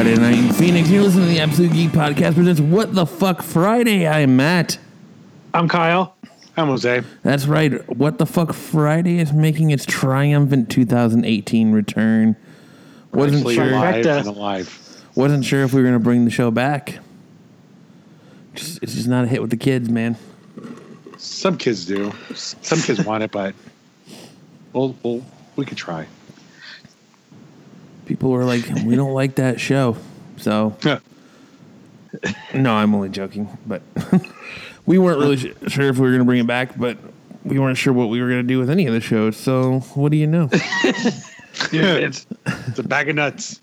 It's Friday night in Phoenix. You're listening to the Absolute Geek Podcast presents What the Fuck Friday. I'm Matt. I'm Kyle. I'm Jose. That's right. What the Fuck Friday is making its triumphant 2018 return. Wasn't Actually sure. alive and alive. Wasn't sure if we were going to bring the show back. Just, it's just not a hit with the kids, man. Some kids do. Some kids want it, but we'll, we'll we could try. People were like, "We don't like that show." So no, I'm only joking. But we weren't really su- sure if we were going to bring it back, but we weren't sure what we were going to do with any of the shows. So what do you know? it's, it's a bag of nuts.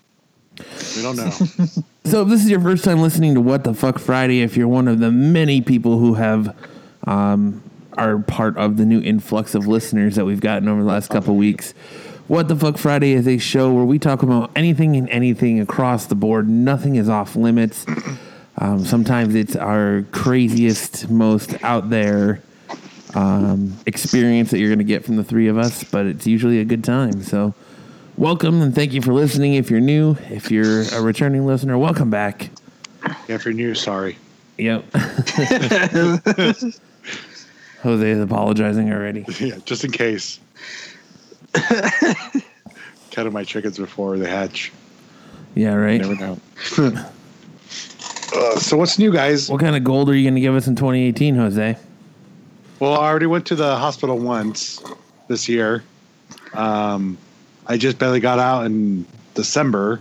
We don't know. So if this is your first time listening to What the Fuck Friday, if you're one of the many people who have um, are part of the new influx of listeners that we've gotten over the last couple weeks, What the Fuck Friday is a show where we talk about anything and anything across the board. Nothing is off limits. Um, sometimes it's our craziest, most out there um, experience that you're going to get from the three of us, but it's usually a good time. So, welcome and thank you for listening. If you're new, if you're a returning listener, welcome back. If you're new, sorry. Yep. Jose is apologizing already. Yeah, just in case. Counted my chickens before they hatch. Yeah, right. Never know. uh, so what's new, guys? What kind of gold are you going to give us in 2018, Jose? Well, I already went to the hospital once this year. Um, I just barely got out in December,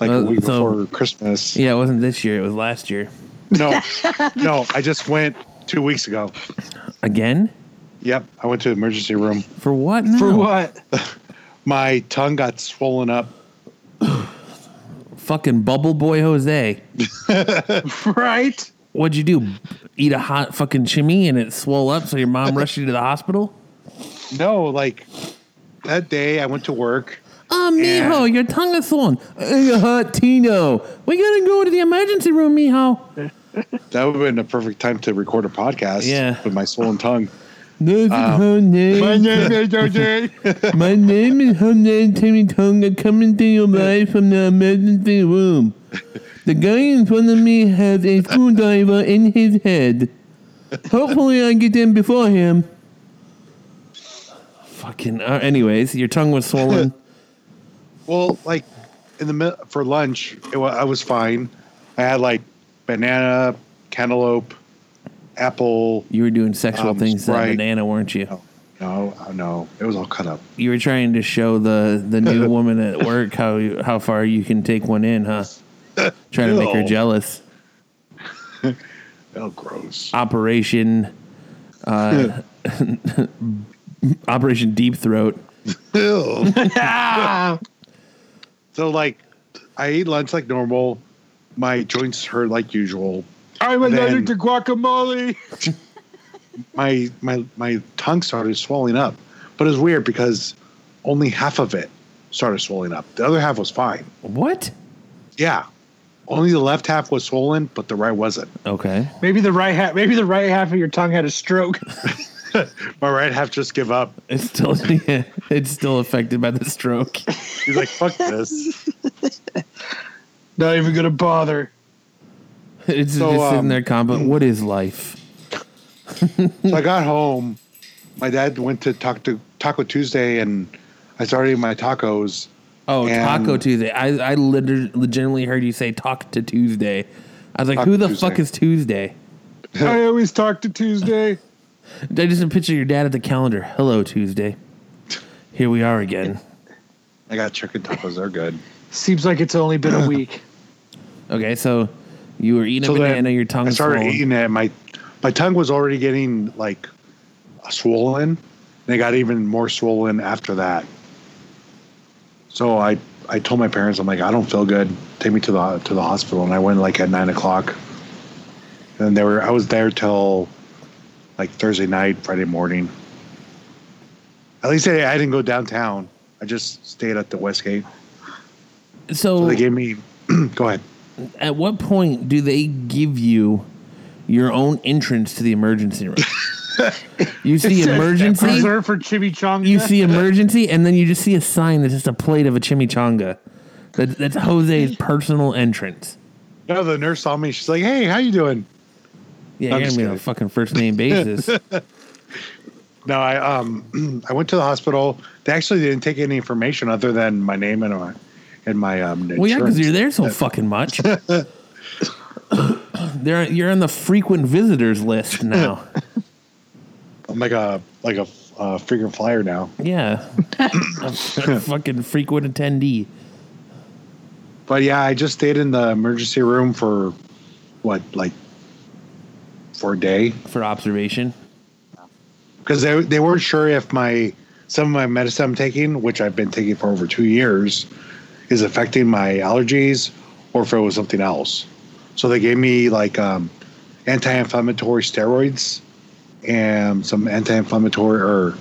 like Uh, a week so- before Christmas. Yeah, it wasn't this year. It was last year. No, no, I just went two weeks ago. Again? Yep, I went to the emergency room. For what? now? For what? My tongue got swollen up. Fucking bubble boy Jose. right? What'd you do? Eat a hot fucking chimney and it swole up so your mom rushed you to the hospital? No, like that day I went to work. Oh, mijo, your tongue is swollen. Hey, hot Tino. We gotta go to the emergency room, mijo. That would have been a perfect time to record a podcast. Yeah. with my swollen tongue. This is her name. name is Jose. My name is Timmy Tonga coming to you live from the emergency room. The guy in front of me has a screwdriver in his head. Hopefully I get in before him. Fucking. Uh, anyways, your tongue was swollen. well, like in the for lunch, it I was fine. I had like banana, cantaloupe, apple. You were doing sexual Um, things to that banana, weren't you? No, uh, no, it was all cut up. You were trying to show the, the new woman at work how how far you can take one in, huh? Trying to make her jealous. Oh, gross. Operation uh, Operation Deep Throat. Ew. So like, I ate lunch like normal. My joints hurt like usual. I'm Then- allergic to guacamole. my my my tongue started swelling up. But it was weird because only half of it started swelling up. The other half was fine. What? Yeah. Only the left half was swollen, but the right wasn't. Okay. Maybe the right half. Maybe the right half of your tongue had a stroke. My right half just give up. It's still yeah, it's still affected by the stroke. He's like, fuck this. Not even gonna bother. It's So, just sitting um, there combat. What is life? So I got home. My dad went to talk to Taco Tuesday and I started eating my tacos. Oh, Taco Tuesday. I I literally, legitimately heard you say talk to Tuesday. I was like, Taco who the Tuesday. fuck is Tuesday? I always talk to Tuesday. I just picture your dad at the calendar. Hello, Tuesday. Here we are again. I got chicken tacos. They're good. Seems like it's only been a week. Okay, so you were eating So a banana. Your tongue I started swollen. eating it. My my tongue was already getting like swollen. And it got even more swollen after that. So I I told my parents, I'm like, I don't feel good. Take me to the to the hospital. And I went like at nine o'clock. And they were I was there till like Thursday night, Friday morning. At least I, I didn't go downtown. I just stayed at the Westgate. So, So they gave me go ahead. At what point do they give you your own entrance to the emergency room? you see emergency, Reserved for chimichanga. you see emergency, and then you just see a sign that's just a plate of a chimichanga. That, that's Jose's personal entrance. No, the nurse saw me. She's like, "Hey, how you doing?" Yeah, I'm you're gonna be on a fucking first name basis. No, I um I went to the hospital. They actually didn't take any information other than my name and my and my um. well, yeah, because you're there so fucking much. They're, you're on the frequent visitors list now. I'm like a like a uh, frequent flyer now. Yeah, a fucking frequent attendee. But yeah, I just stayed in the emergency room for what like for a day for observation. because they they weren't sure if my some of my medicine I'm taking, which I've been taking for over two years, is affecting my allergies or if it was something else. So they gave me like um, anti-inflammatory steroids and some anti-inflammatory or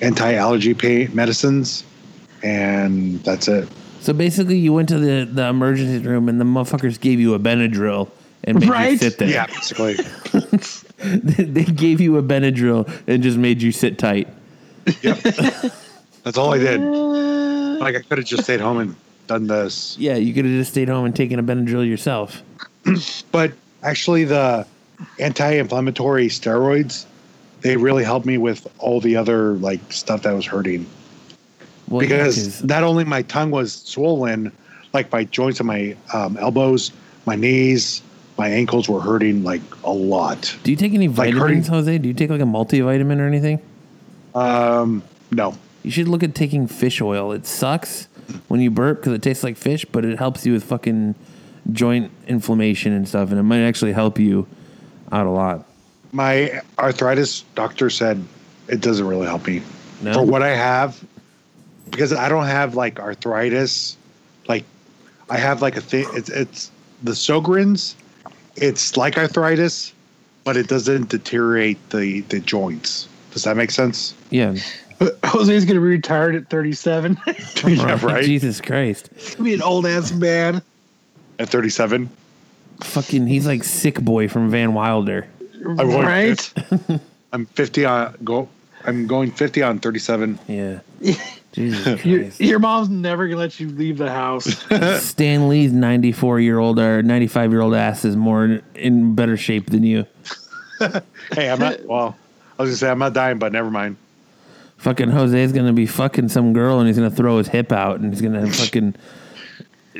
anti-allergy pain medicines, and that's it. So basically, you went to the, the emergency room and the motherfuckers gave you a Benadryl and made you sit there. Yeah, basically. they gave you a Benadryl and just made you sit tight. Yeah. That's all I did. Like I could have just stayed home and done this. Yeah, you could have just stayed home and taken a Benadryl yourself. But actually, the anti-inflammatory steroids they really helped me with all the other like stuff that was hurting Well, yeah, not only my tongue was swollen, like my joints of my um, elbows, my knees, my ankles were hurting like a lot. do you take any like vitamins, hurting- Jose? Do you take like a multivitamin or anything? Um, no, You should look at taking fish oil. It sucks when you burp because it tastes like fish, but it helps you with fucking joint inflammation and stuff, and it might actually help you out a lot. my arthritis doctor said it doesn't really help me No? for what I have because I don't have like arthritis. Like I have like a thing. It's it's the Sjogren's. It's like arthritis, but it doesn't deteriorate the the joints. Does that make sense? Yeah. Jose's gonna be retired at 37. yeah, right. Jesus Christ. be an old ass man. At 37, Fucking, he's like sick boy from Van Wilder. I'm going Right? I'm 50 on go. I'm going 50 on 37. Yeah. Jesus Your, Christ. your mom's never gonna let you leave the house. Stan Lee's 94 year old or 95 year old ass is more in better shape than you. Hey, I'm not. Well, I was gonna say I'm not dying, but never mind. Fucking Jose's gonna be fucking some girl and he's gonna throw his hip out and he's gonna fucking.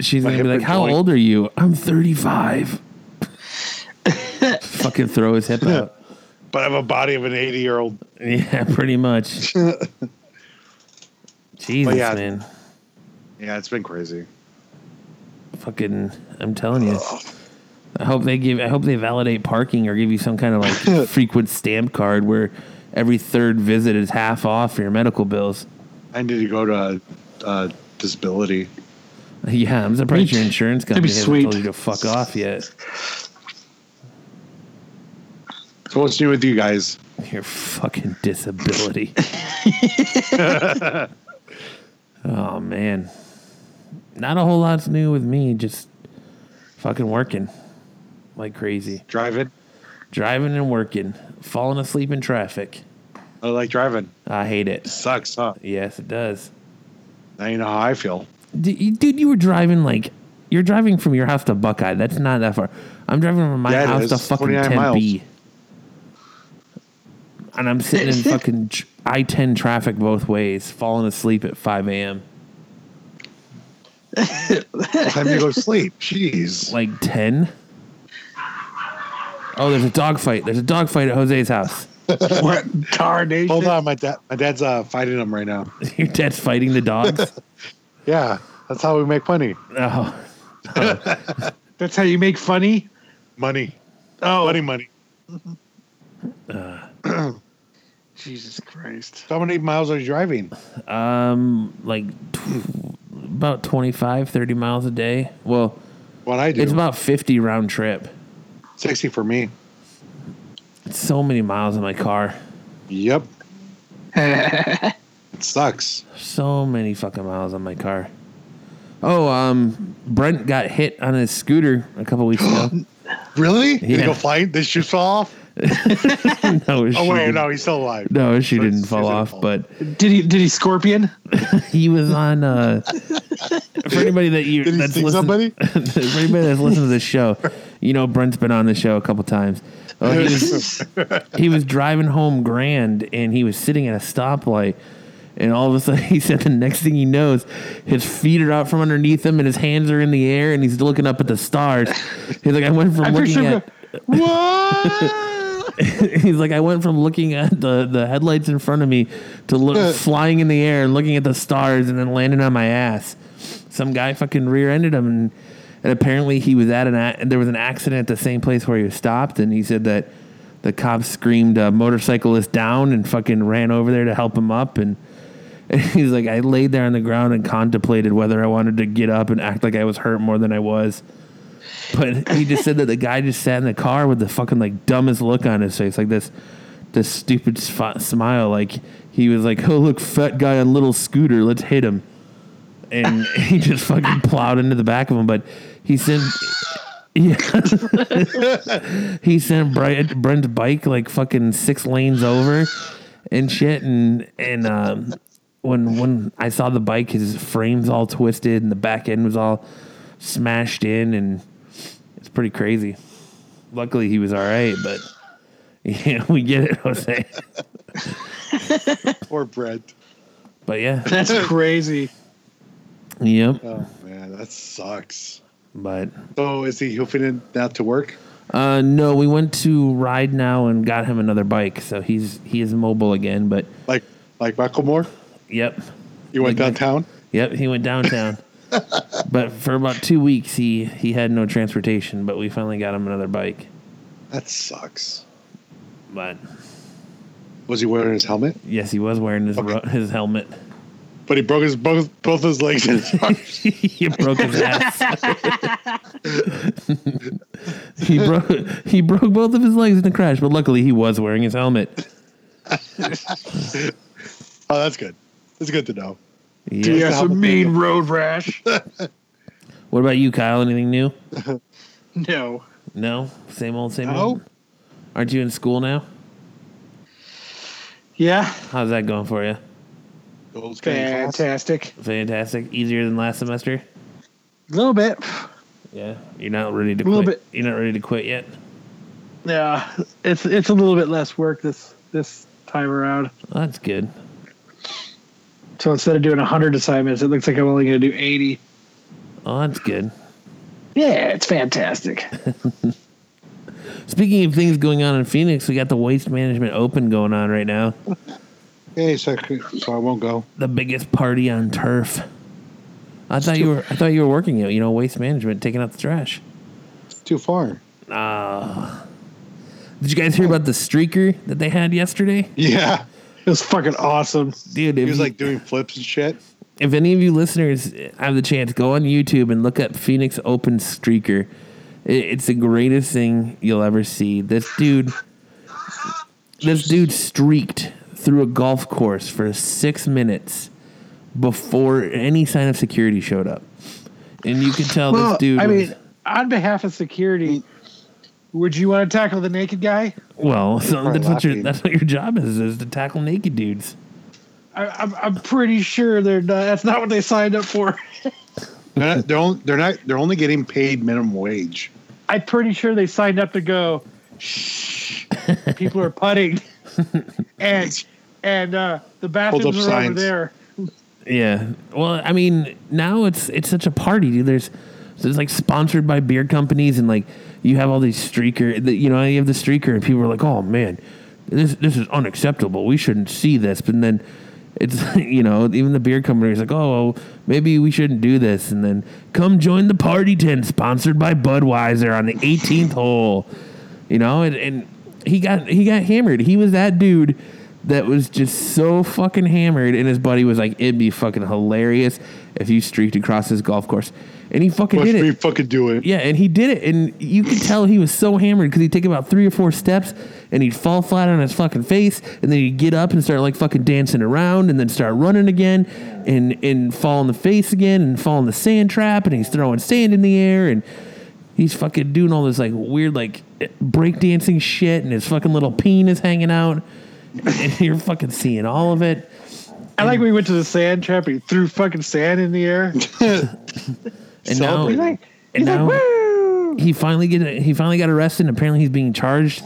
She's My gonna be like, "How joint." old are you?" I'm 35. fucking throw his hip out. But I have a body of an 80 year old. Yeah, pretty much. Jesus, yeah. man. Yeah, it's been crazy. Fucking, I'm telling you. I hope they give. I hope they validate parking or give you some kind of like frequent stamp card where every third visit is half off for your medical bills. I need to go to uh, disability. Yeah, I'm surprised your insurance company hasn't sweet. told you to fuck off yet. So what's new with you guys? Your fucking disability. oh man, not a whole lot's new with me. Just fucking working like crazy, Driving. Driving and working, falling asleep in traffic. I like driving. I hate it. Sucks, huh? Yes, it does. Now you know how I feel. Dude, you were driving like you're driving from your house to Buckeye. That's not that far. I'm driving from my Yeah, house to fucking 29 Tempe. And I'm sitting in fucking I 10 traffic both ways, falling asleep at 5 a.m. Time to go sleep. Jeez. Like 10? Oh, there's a dog fight. There's a dog fight at Jose's house. what tarnation? Hold on, my dad. My dad's uh, fighting them right now. Your dad's fighting the dogs? Yeah, that's how we make money. oh. That's how you make funny. Money, Oh, money, money. Jesus Christ! How many miles are you driving? Um, like tw- about 25, 30 miles a day. Well, What I do? it's about 50 round trip. Sixty for me. It's so many miles in my car. Yep. it sucks. So many fucking miles on my car. Oh, um, Brent got hit on his scooter a couple weeks ago. Really? Did Yeah. he go flying? Did his shoes fall off? no, Oh wait, no, he's still alive. No, she So didn't fall off, fall. but Did he? Did he scorpion? he was on. Uh, for anybody that you Did that's sting listened, somebody? for anybody that's listened to this show, you know Brent's been on the show a couple times. Well, he was he was driving home Grand, and he was sitting at a stoplight. And all of a sudden, he said the next thing he knows, his feet are out from underneath him, and his hands are in the air, and he's looking up at the stars. He's like, I went from I looking picture at. What? He's like, I went from looking at the, the headlights in front of me to look flying in the air and looking at the stars and then landing on my ass. Some guy fucking rear-ended him, and, and apparently he was at an a- there was an accident at the same place where he was stopped, and he said that the cops screamed uh, motorcyclist down and fucking ran over there to help him up, and, and he's like, I laid there on the ground and contemplated whether I wanted to get up and act like I was hurt more than I was. But he just said that the guy just sat in the car with the fucking like dumbest look on his face, like this, this stupid sf- smile. Like he was like, "Oh look, fat guy on little scooter, let's hit him," and he just fucking plowed into the back of him. But he sent, yeah, he sent Brent, Brent's bike like fucking six lanes over and shit, and and um, when when I saw the bike, his frame's all twisted and the back end was all smashed in, and it's pretty crazy. Luckily, he was all right, but yeah, we get it, Jose. Poor Brent. But yeah, That's crazy. yep. Oh man, that sucks. But So is he hoofing it out to work? uh, no, we went to RideNow and got him another bike, so he's he is mobile again. But Like like Macklemore? yep, You went Like- downtown? Yep, he went downtown. But for about two weeks, he he had no transportation. But we finally got him another bike. That sucks. But Was he wearing his helmet? yes, he was wearing his ro- his helmet. But he broke his both both his legs and his he broke his ass. he broke he broke both of his legs in the crash, but luckily he was wearing his helmet. oh, that's good. That's good to know. Do you Yeah. have some mean road rash? What about you, Kyle? Anything new? no. No, same old, same No. old. Aren't you in school now? Yeah. How's that going for you? Those kind of class. Fantastic. Fantastic. Easier than last semester. A little bit. Yeah, you're not ready to A little quit. bit. You're not ready to quit yet. Yeah. It's it's a little bit less work this this time around. Well, that's good. So instead of doing 100 assignments, it looks like I'm only going to do 80. Oh, that's good. Yeah, it's fantastic. Speaking of things going on in Phoenix, we got the Waste Management Open going on right now. Hey, so, so I won't go. The biggest party on turf. I thought you were. I thought you were working it. You know, waste management, taking out the trash. It's too far. Ah. Did you guys hear about the streaker that they had yesterday, Yeah. It was fucking awesome. dude? He was like doing flips and shit. if any of you listeners have the chance, go on YouTube and look up Phoenix Open Streaker. It's the greatest thing you'll ever see. This dude, this dude streaked through a golf course for six minutes before any sign of security showed up, and you could tell Well, this dude. I was- mean, on behalf of security, would you want to tackle the naked guy? well, so that's what your that's what your job is is to tackle naked dudes. I, I'm, I'm pretty sure they're not, that's not what they signed up for. They're not, they're, only, they're not. They're only getting paid minimum wage. I'm pretty sure they signed up to go. Shh, people are putting, and and uh, the bathrooms up are over there. Yeah. Well, I mean, now it's it's such a party, dude. There's there's like sponsored by beer companies and like you have all these streaker, you know, you have the streaker and people are like, "Oh man, this this is unacceptable. We shouldn't see this." But then it's you know, even the beer company is like, "Oh, maybe we shouldn't do this." And then come join the party tent sponsored by Budweiser on the 18th hole. You know, and, and he got he got hammered. He was that dude that was just so fucking hammered, and his buddy was like, "It'd be fucking hilarious if you streaked across this golf course," and he fucking Watch did me it. fucking do it. Yeah, and he did it, and you could tell he was so hammered because he'd take about three or four steps, and he'd fall flat on his fucking face, and then he'd get up and start like fucking dancing around, and then start running again, and and fall on the face again, and fall in the sand trap, and he's throwing sand in the air, and He's fucking doing all this like weird like breakdancing shit, and his fucking little peen is hanging out, and you're fucking seeing all of it. I like when we went to the sand trap. He threw fucking sand in the air. And now, He's like, and he's like, now woo! he finally get he finally got arrested. and Apparently, he's being charged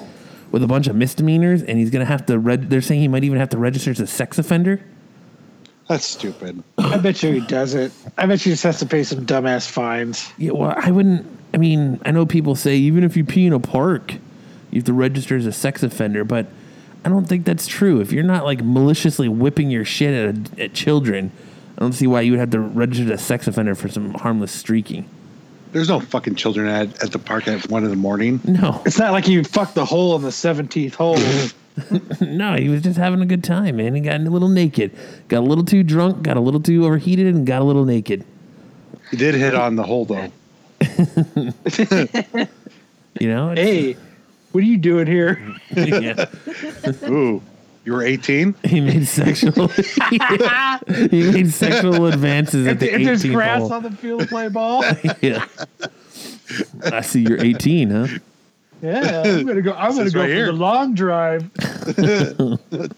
with a bunch of misdemeanors, and he's gonna have to. Reg- they're saying he might even have to register as a sex offender. That's stupid. I bet you he doesn't. I bet you just has to pay some dumbass fines. Yeah, well, I wouldn't. I mean, I know people say even if you pee in a park, you have to register as a sex offender, but I don't think that's true. If you're not like maliciously whipping your shit at, at children, I don't see why you would have to register as a sex offender for some harmless streaking. There's no fucking children at, at the park at one in the morning. No, It's not like you fucked the hole in the seventeenth hole. no, he was just having a good time, man. He got a little naked, got a little too drunk, got a little too overheated, and got a little naked. He did hit on the hole though. You know? It's- hey, what are you doing here? yeah. Ooh, you were 18. He made sexual. he made sexual advances at If, the if there's grass hole. on the field to play ball, yeah. I see you're 18, huh? yeah, I'm gonna go. I'm gonna Says go right for here. the long drive.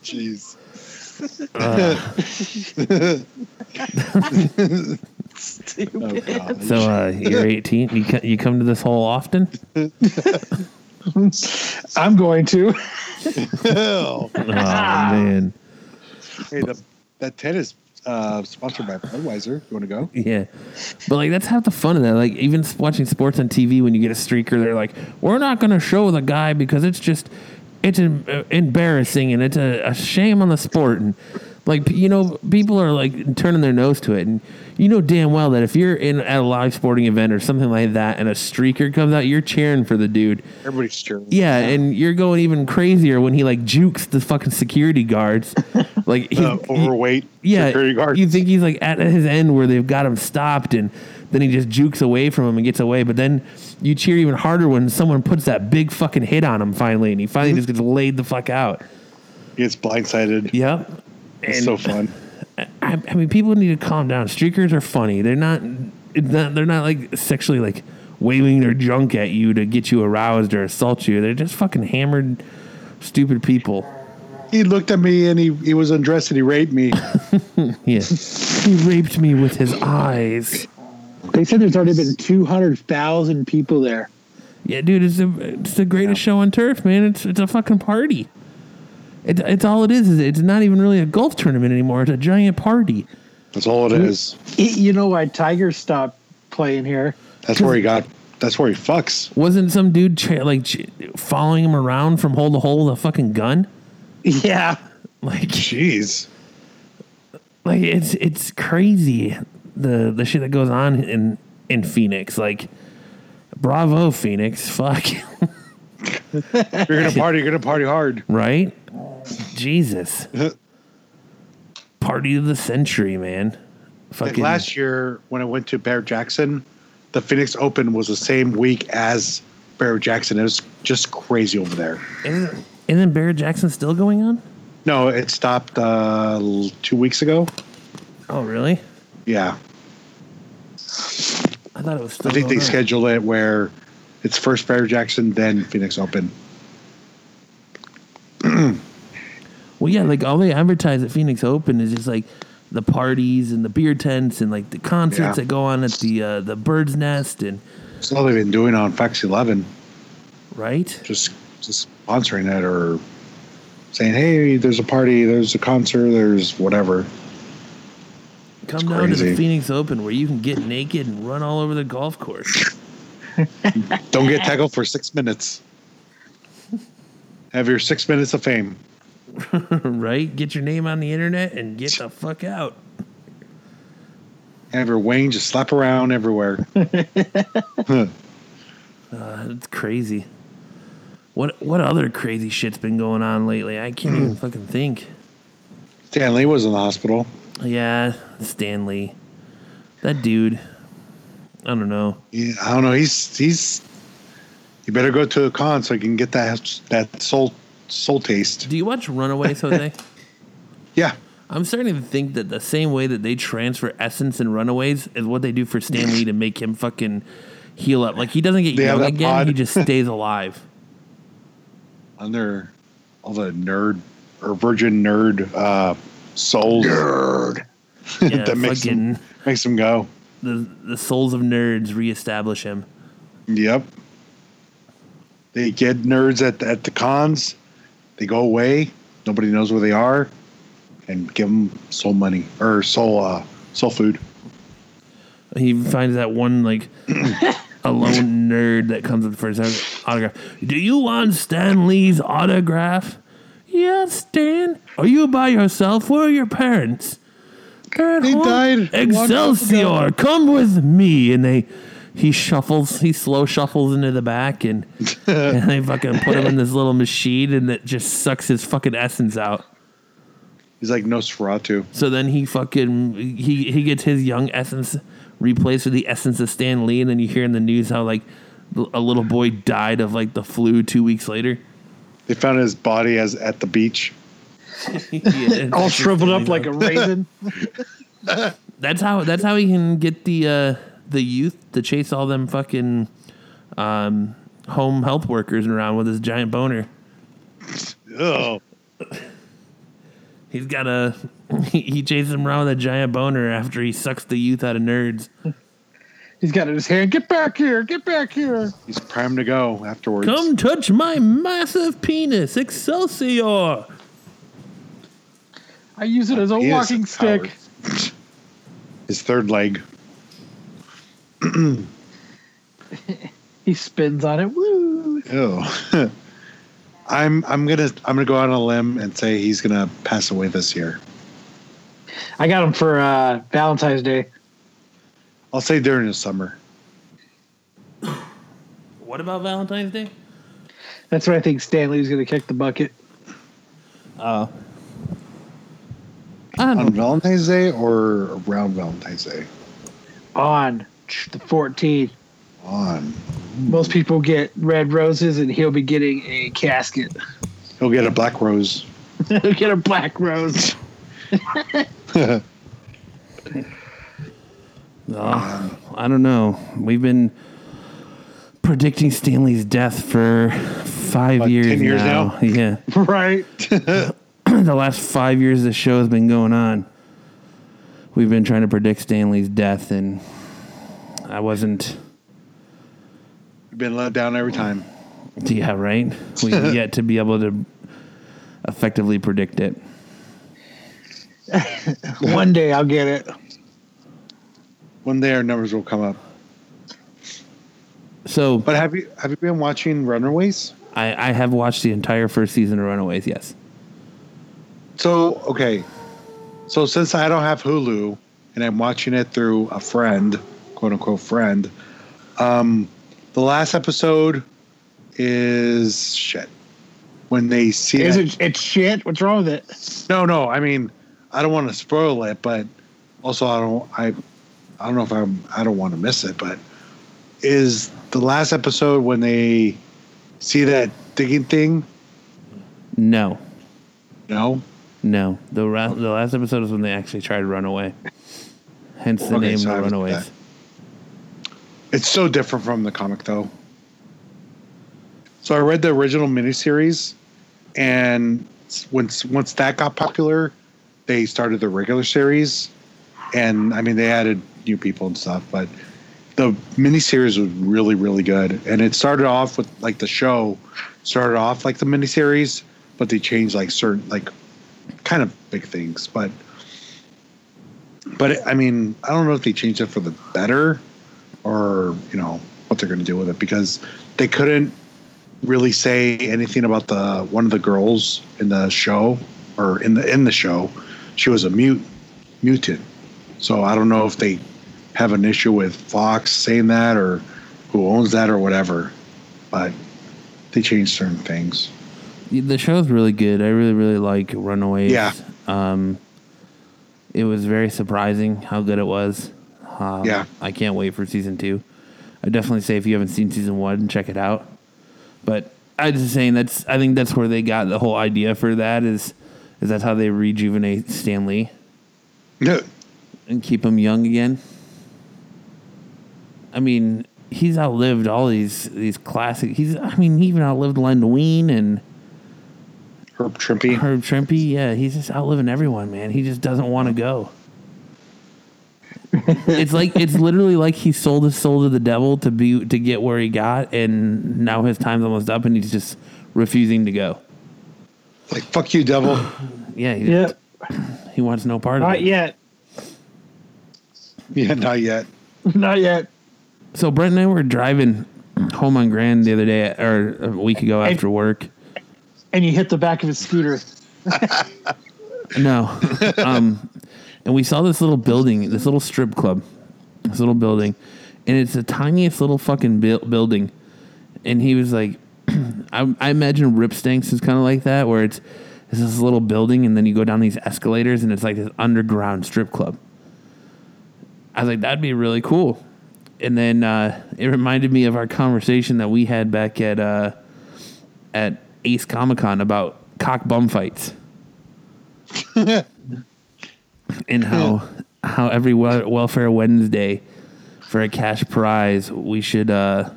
Jeez. Oh, God. So uh, you're 18. You co- you come to this hole often? I'm going to. Oh man, Hey, the, that tent is uh, sponsored by Budweiser. You want to go? yeah. But like that's half the fun of that. Like even watching sports on TV, when you get a streaker, they're like, "We're not going to show the guy because it's just it's uh, embarrassing and it's a, a shame on the sport." And like you know, people are like turning their nose to it, and you know damn well that if you're in at a live sporting event or something like that, and a streaker comes out, you're cheering for the dude. Everybody's cheering. Yeah, and you're going even crazier when he like jukes the fucking security guards. Like he, Uh, overweight yeah, security guard. you think he's like at his end where they've got him stopped, and then he just jukes away from him and gets away. But then you cheer even harder when someone puts that big fucking hit on him finally, and he finally just gets laid the fuck out. He gets blindsided. Yep. It's And so fun. I, I mean, people need to calm down. Streakers are funny. They're not. Not they're not like sexually like waving their junk at you to get you aroused or assault you. They're just fucking hammered, stupid people. He looked at me and he, he was undressed and he raped me. Yeah. he raped me with his eyes. They said there's already been 200,000 people there. Yeah, dude, it's the it's the greatest show on turf, man. It's it's a fucking party. It's it's all it is. Is it's not even really a golf tournament anymore. It's a giant party. That's all it is. It- you know why Tiger stopped playing here? That's where he got. That's where he fucks. Wasn't some dude tra- like ch- following him around from hole to hole with a fucking gun? Yeah. Like Jeez. like it's it's crazy the the shit that goes on in in Phoenix. Like, bravo, Phoenix. Fuck. You're gonna party. You're gonna party hard. right? Jesus. Party of the century, man. Like Fucking last year when I went to Barrett Jackson, the Phoenix Open was the same week as Barrett Jackson. It was just crazy over there. Isn't, isn't Barrett Jackson still going on? No, it stopped uh, two weeks ago. Oh, really? Yeah, I thought it was still I think they on. scheduled it where it's first Barrett Jackson, then Phoenix Open. Well, yeah, like all they advertise at Phoenix Open is just like the parties and the beer tents and like the concerts Yeah. that go on at the uh, the Bird's Nest and That's all they've been doing on Fox 11, right. just just sponsoring it or saying, "Hey, there's a party, there's a concert, there's whatever." Come down to the. Phoenix Open where you can get naked and run all over the golf course. Don't get tackled for six minutes. Have your six minutes of fame. right? Get your name on the internet and get the fuck out. Have your Wayne just slap around everywhere. Uh, it's crazy. What what other crazy shit's been going on lately? I can't even fucking think. Stanley was in the hospital. Yeah, Stanley. That dude. I don't know. Yeah, I don't know. He's he's. You better go to a con so you can get that that soul soul taste. Do you watch Runaways, Jose? Yeah, I'm starting to think that the same way that they transfer essence in Runaways is what they do for Stan Lee to make him fucking heal up. Like he doesn't get They young again. pod. He just stays alive. under all the nerd or virgin nerd uh, souls Nerd. Yeah, that makes fucking them, makes them go. the the souls of nerds reestablish him. Yep. They get nerds at at the cons. They go away. Nobody knows where they are, and give them soul money or soul uh, soul food. He finds that one like alone nerd that comes up for his autograph. Do you want Stan Lee's autograph? Yes, Stan. Are you by yourself? Where are your parents? They're at They home. died Excelsior, come with me. And they, he shuffles, he slow shuffles into the back, and and they fucking put him in this little machine, and it just sucks his fucking essence out. He's like Nosferatu. So then he fucking he he gets his young essence replaced with the essence of Stan Lee, and then you hear in the news how like a little boy died of like the flu two weeks later. They found his body as at the beach. Yeah, All shriveled up like a raisin. That's how that's how he can get the uh, the youth to chase all them fucking um, home health workers around with his giant boner. Oh, He's got a he, he chases them around with a giant boner after he sucks the youth out of nerds. He's got it in his hand. Get back here. Get back here. he's primed to go afterwards. Come touch my massive penis, Excelsior! I use it as a He walking stick. His third leg. He spins on it. Woo. Oh. I'm I'm gonna I'm gonna go out on a limb and say he's gonna pass away this year. I got him for uh, Valentine's Day. I'll say during the summer. What about Valentine's Day? That's what I think Stanley's going to kick the bucket. Oh. I don't On know. Valentine's Day or around Valentine's Day? On the 14th. On. Most people get red roses, and he'll be getting a casket. He'll get a black rose. he'll get a black rose. Oh, I don't know. We've been predicting Stanley's death for five What, years, 10 years now. Yeah. right? the last five years the show has been going on. We've been trying to predict Stanley's death, and I wasn't. We've been let down every time. Yeah, right. We've yet to be able to effectively predict it. One day I'll get it. One day our numbers will come up. So But have you have you been watching Runaways? I, I have watched the entire first season of Runaways. Yes. So okay, so since I don't have Hulu and I'm watching it through a friend, quote unquote friend, um, the last episode is shit. When they see Is that- it? It's shit. What's wrong with it? no, no, I mean I don't want to spoil it, but also I don't I I don't know if I'm I don't want to miss it, but is the last episode when they see that digging thing? No. No. No. The ra- the last episode is when they actually try to run away. Hence the Okay, name so I The Runaways. It's so different from the comic, though. So I read the original miniseries, and once once that got popular, they started the regular series, and I mean they added new people and stuff, but the miniseries was really really good, and it started off with like the show started off like the miniseries, but they changed like certain like kind of big things, but. But I mean, I don't know if they changed it for the better or you know what they're going to do with it because they couldn't really say anything about the one of the girls in the show or in the in the show she was a mute mutant so i don't know if they have an issue with fox saying that or who owns that or whatever but they changed certain things The show's really good. I really, really like Runaways. Yeah. Um, it was very surprising how good it was. Um, Yeah. I can't wait for season two. I definitely say if you haven't seen season one, check it out. But I just saying that's I think that's where they got the whole idea for that is is that's how they rejuvenate Stan Lee no and keep him young again. I mean, he's outlived all these these classic. He's I mean he even outlived Len Wein and Herb Trimpe. Herb Trimpe. Yeah, he's just outliving everyone, man. He just doesn't want to go. It's like it's literally like he sold his soul to the devil to be to get where he got, and now his time's almost up, and he's just refusing to go. Like fuck you, devil. Yeah, he, Yep. he wants no part of it. Not yet. yeah, not yet. Not yet. So Brent and I were driving home on Grand the other day, or a week ago after work. And you hit the back of his scooter. No. um, and we saw this little building, this little strip club, this little building, and it's the tiniest little fucking buil- building. And he was like, I, I imagine Rip Stanks is kind of like that, where it's, it's this little building, and then you go down these escalators, and it's like this underground strip club. I was like, that'd be really cool. And then uh, it reminded me of our conversation that we had back at uh, at Ace Comic Con about cock bum fights and how how every wel- welfare Wednesday for a cash prize we should uh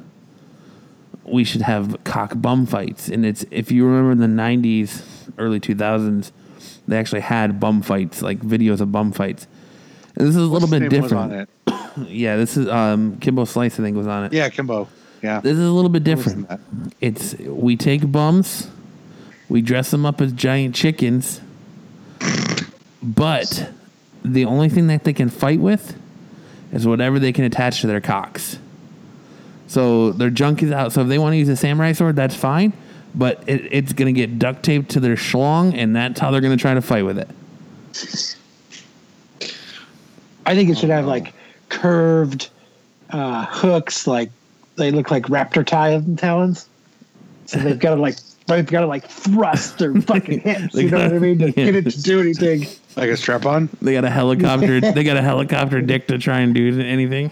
we should have cock bum fights. And it's if you remember in the 90s early 2000s they actually had bum fights like videos of bum fights. And this is a little What's bit his name was different. yeah this is um Kimbo Slice I think was on it. Yeah, Kimbo. Yeah. this is a little bit Who was in different it's we take bums, we dress them up as giant chickens, but the only thing that they can fight with is whatever they can attach to their cocks. So their junk is out. So if they want to use a samurai sword, that's fine, but it, it's going to get duct taped to their schlong, and that's how they're going to try to fight with it. I think it should have like curved uh, hooks, like they look like raptor tal- talons. So they've got to like they've got to like thrust their fucking hips. They You know what I mean? To gotta- get it to do anything. Like a strap on? They got a helicopter. they got a helicopter dick to try and do anything.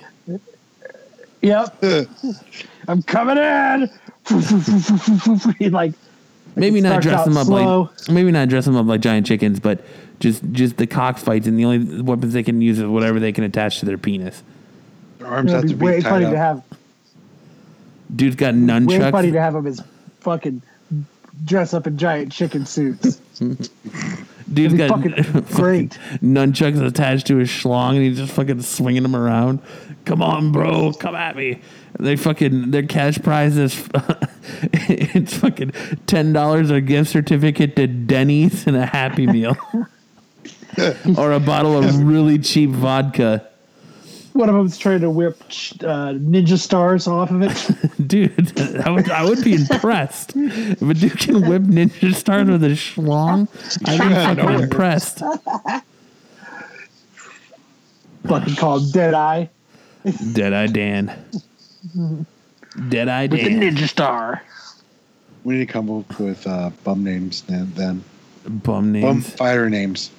Yep, I'm coming in. Like maybe not starts dress them up slow. like maybe not dress them up like giant chickens, but just just the cockfights and the only weapons they can use is whatever they can attach to their penis. Their arms have to be way tied funny up. to have. Dude's got Way funny to have him as fucking dress up in giant chicken suits. Dude's It'd got fucking great. nunchucks attached to his schlong, and he's just fucking swinging them around. Come on, bro, come at me. They fucking their cash prize is it's fucking ten dollars a gift certificate to Denny's and a Happy Meal, or a bottle of really cheap vodka. One of them's trying to whip uh, ninja stars off of it. Dude, I would, I would be impressed. If a dude can whip ninja stars with a schlong, I'd be fucking impressed. fucking called Deadeye. Deadeye Dan. Deadeye With the ninja star. We need to come up with uh, bum names then. then. Bum names. Bum names. fighter names.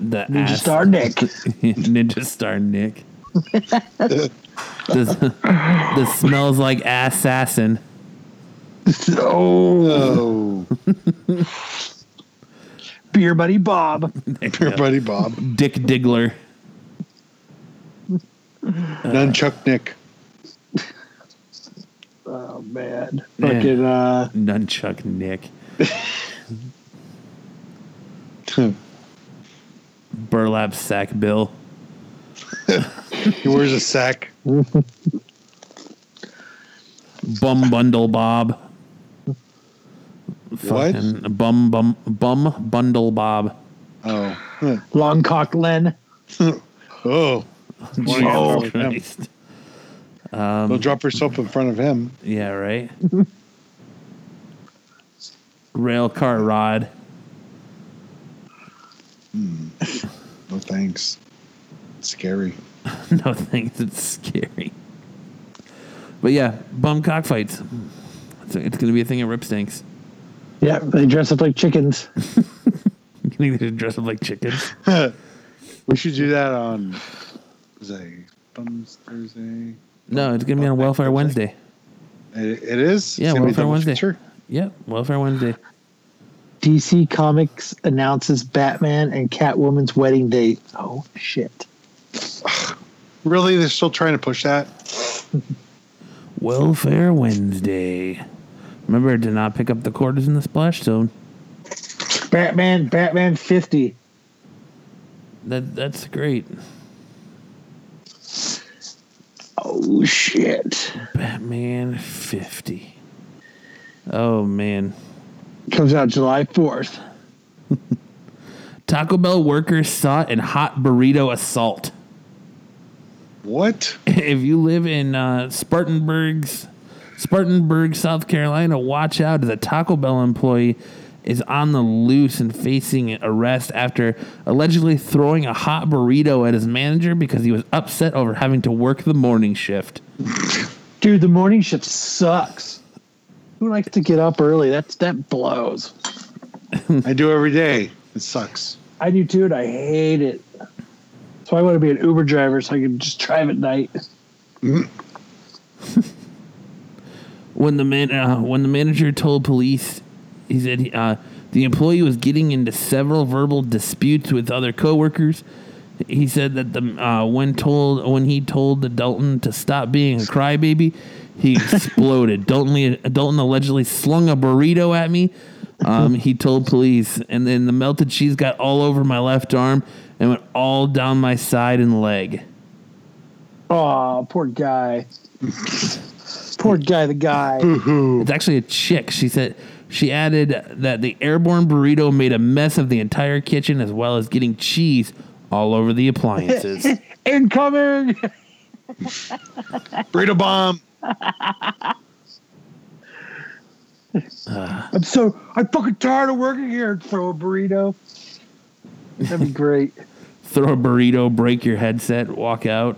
The Ninja ass- Star Nick. Ninja Star Nick. the, the smells like assassin. oh, beer buddy Bob. your buddy Bob. Dick Diggler. Nunchuck Nick. Oh man, fucking uh, Nunchuck Nick. Burlap sack Bill. He wears a sack. Bum Bundle Bob. What? Fucking Bum bum bum bundle Bob. Oh. Long cock Len. Oh. Jesus him. Christ. Don't um, drop yourself in front of him. Yeah, right. Rail car rod. Hmm. No thanks. Scary. no thanks, it's scary. But yeah, bum cockfights. It's, it's going to be a thing at Rip Stinks. Yeah, they dress up like chickens. You think they should dress up like chickens? We should do that on Thursday. Bums Thursday. No, it's going to be on Welfare Wednesday. It, it is? Yeah, It's gonna be Welfare Wednesday. feature? Yep, Welfare Wednesday. DC Comics announces Batman and Catwoman's wedding date. Oh shit! Really, they're still trying to push that. Welfare Wednesday. Remember to not pick up the quarters in the splash zone. Batman, Batman 50. That that's great. Oh, shit. Batman 50. Oh man. Comes out July 4th. Taco Bell workers sought in hot burrito assault. What? if you live in uh, Spartanburg's Spartanburg, South Carolina, watch out as a Taco Bell employee is on the loose and facing arrest after allegedly throwing a hot burrito at his manager because he was upset over having to work the morning shift. Dude, the morning shift sucks. Who likes to get up early? That's that blows. I do every day. It sucks. I do too, and I hate it. So I want to be an Uber driver so I can just drive at night. When the man uh, when the manager told police, he said uh, the employee was getting into several verbal disputes with other coworkers. He said that the uh, when told when he told the Dalton to stop being a crybaby, he exploded. Dalton, Dalton allegedly slung a burrito at me. Um, he told police, and then the melted cheese got all over my left arm and went all down my side and leg. Oh, poor guy. poor guy, the guy. It's actually a chick. She said she added that the airborne burrito made a mess of the entire kitchen as well as getting cheese all over the appliances. Incoming. Burrito bomb. I'm so I'm fucking tired of working here. Throw a burrito. That'd be great. Throw a burrito, break your headset, walk out.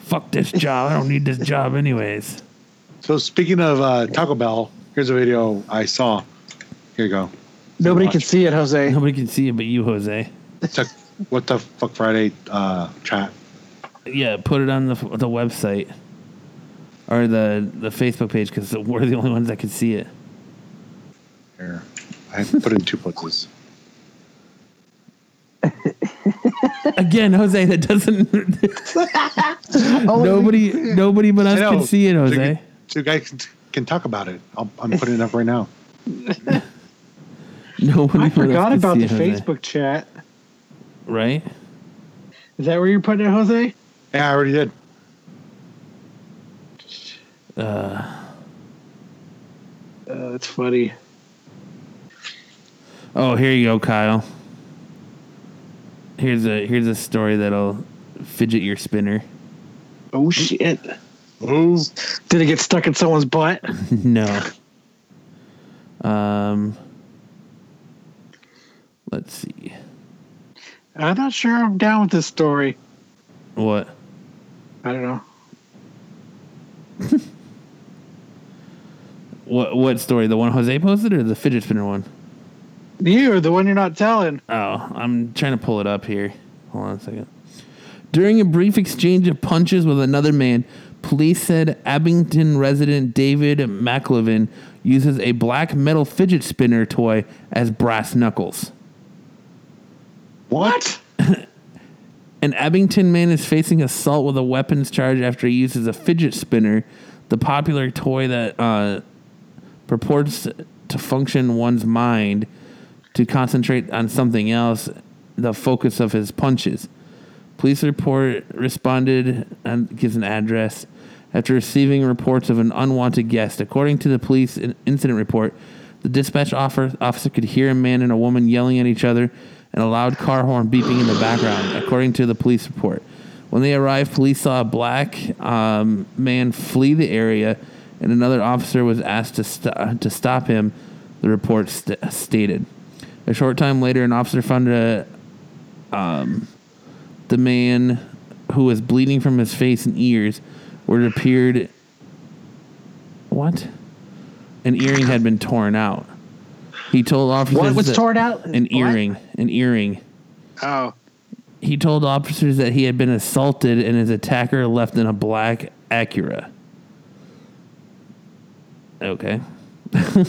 Fuck this job. I don't need this job anyways. So speaking of uh, Taco Bell, here's a video I saw. Here you go. Nobody Watch. can see it, Jose. Nobody can see it but you, Jose. It's a what the fuck Friday uh, chat. Yeah, put it on the the website or the the Facebook page because we're the only ones that can see it. Here, I put in two places. Again, Jose, that doesn't. nobody, nobody but us can see it, Jose. can- So you guys can, can talk about it. I'll, I'm putting it up right now. Nobody I but us forgot about the it, Facebook chat. Right? Is that where you're putting it, Jose? Yeah, I already did. Uh, that's funny. Oh, here you go, Kyle. Here's a here's a story that'll fidget your spinner. Oh shit! Ooh. Did it get stuck in someone's butt? no. Um. Let's see. I'm not sure I'm down with this story. What? I don't know. What what story? The one Jose posted or the fidget spinner one? You are the one you're not telling. Oh, I'm trying to pull it up here. Hold on a second. During a brief exchange of punches with another man, police said Abington resident David McLevin uses a black metal fidget spinner toy as brass knuckles. What? An Abington man is facing assault with a weapons charge after he uses a fidget spinner, the popular toy that uh, purports to function one's mind to concentrate on something else, the focus of his punches. Police report responded and gives an address after receiving reports of an unwanted guest. According to the police incident report, the dispatch officer could hear a man and a woman yelling at each other and a loud car horn beeping in the background, according to the police report. When they arrived, police saw a black um, man flee the area, and another officer was asked to, st- to stop him, the report st- stated. A short time later, an officer found a, um, the man who was bleeding from his face and ears, where it appeared. What? An earring had been torn out. He told officers What was that- torn out? An What? earring. An earring. Oh, He told officers that he had been assaulted and his attacker left in a black Acura. Okay.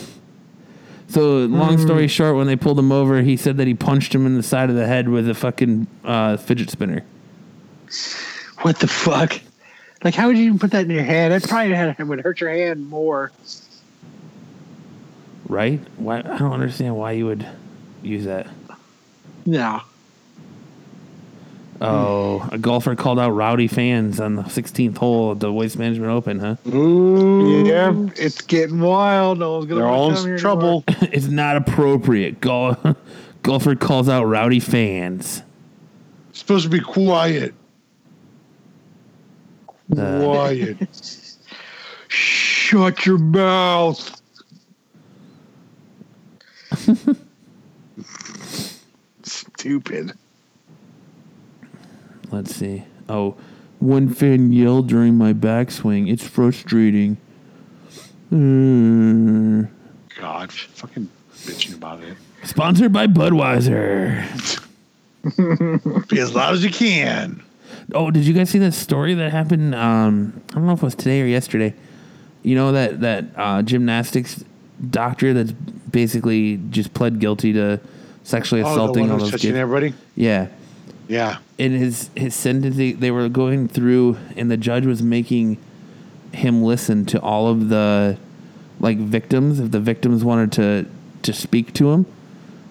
so, long story short, when they pulled him over, he said that he punched him in the side of the head with a fucking uh, fidget spinner. What the fuck? Like, how would you even put that in your hand? It probably had, it would hurt your hand more. Right? Why? I don't understand why you would use that. No. Oh, a golfer called out rowdy fans on the 16th hole of the Waste Management Open, huh? Ooh. Yeah, it's getting wild. No one's gonna They're all wanna come here in trouble. it's not appropriate. Gol- golfer calls out rowdy fans. supposed to be quiet. Uh, Quiet. anymore. Shut your mouth. Stupid. Let's see. Oh, one fan yelled during my backswing. It's frustrating. Mm. God, fucking bitching about it. Sponsored by Budweiser. Be as loud as you can. Oh, did you guys see that story that happened? Um, I don't know if it was today or yesterday. You know that that uh, gymnastics doctor that's basically just pled guilty to sexually Oh, the assaulting one all those touching kids. everybody. Yeah, Yeah. in his his sentencing, they were going through, and the judge was making him listen to all of the like victims. If the victims wanted to to speak to him,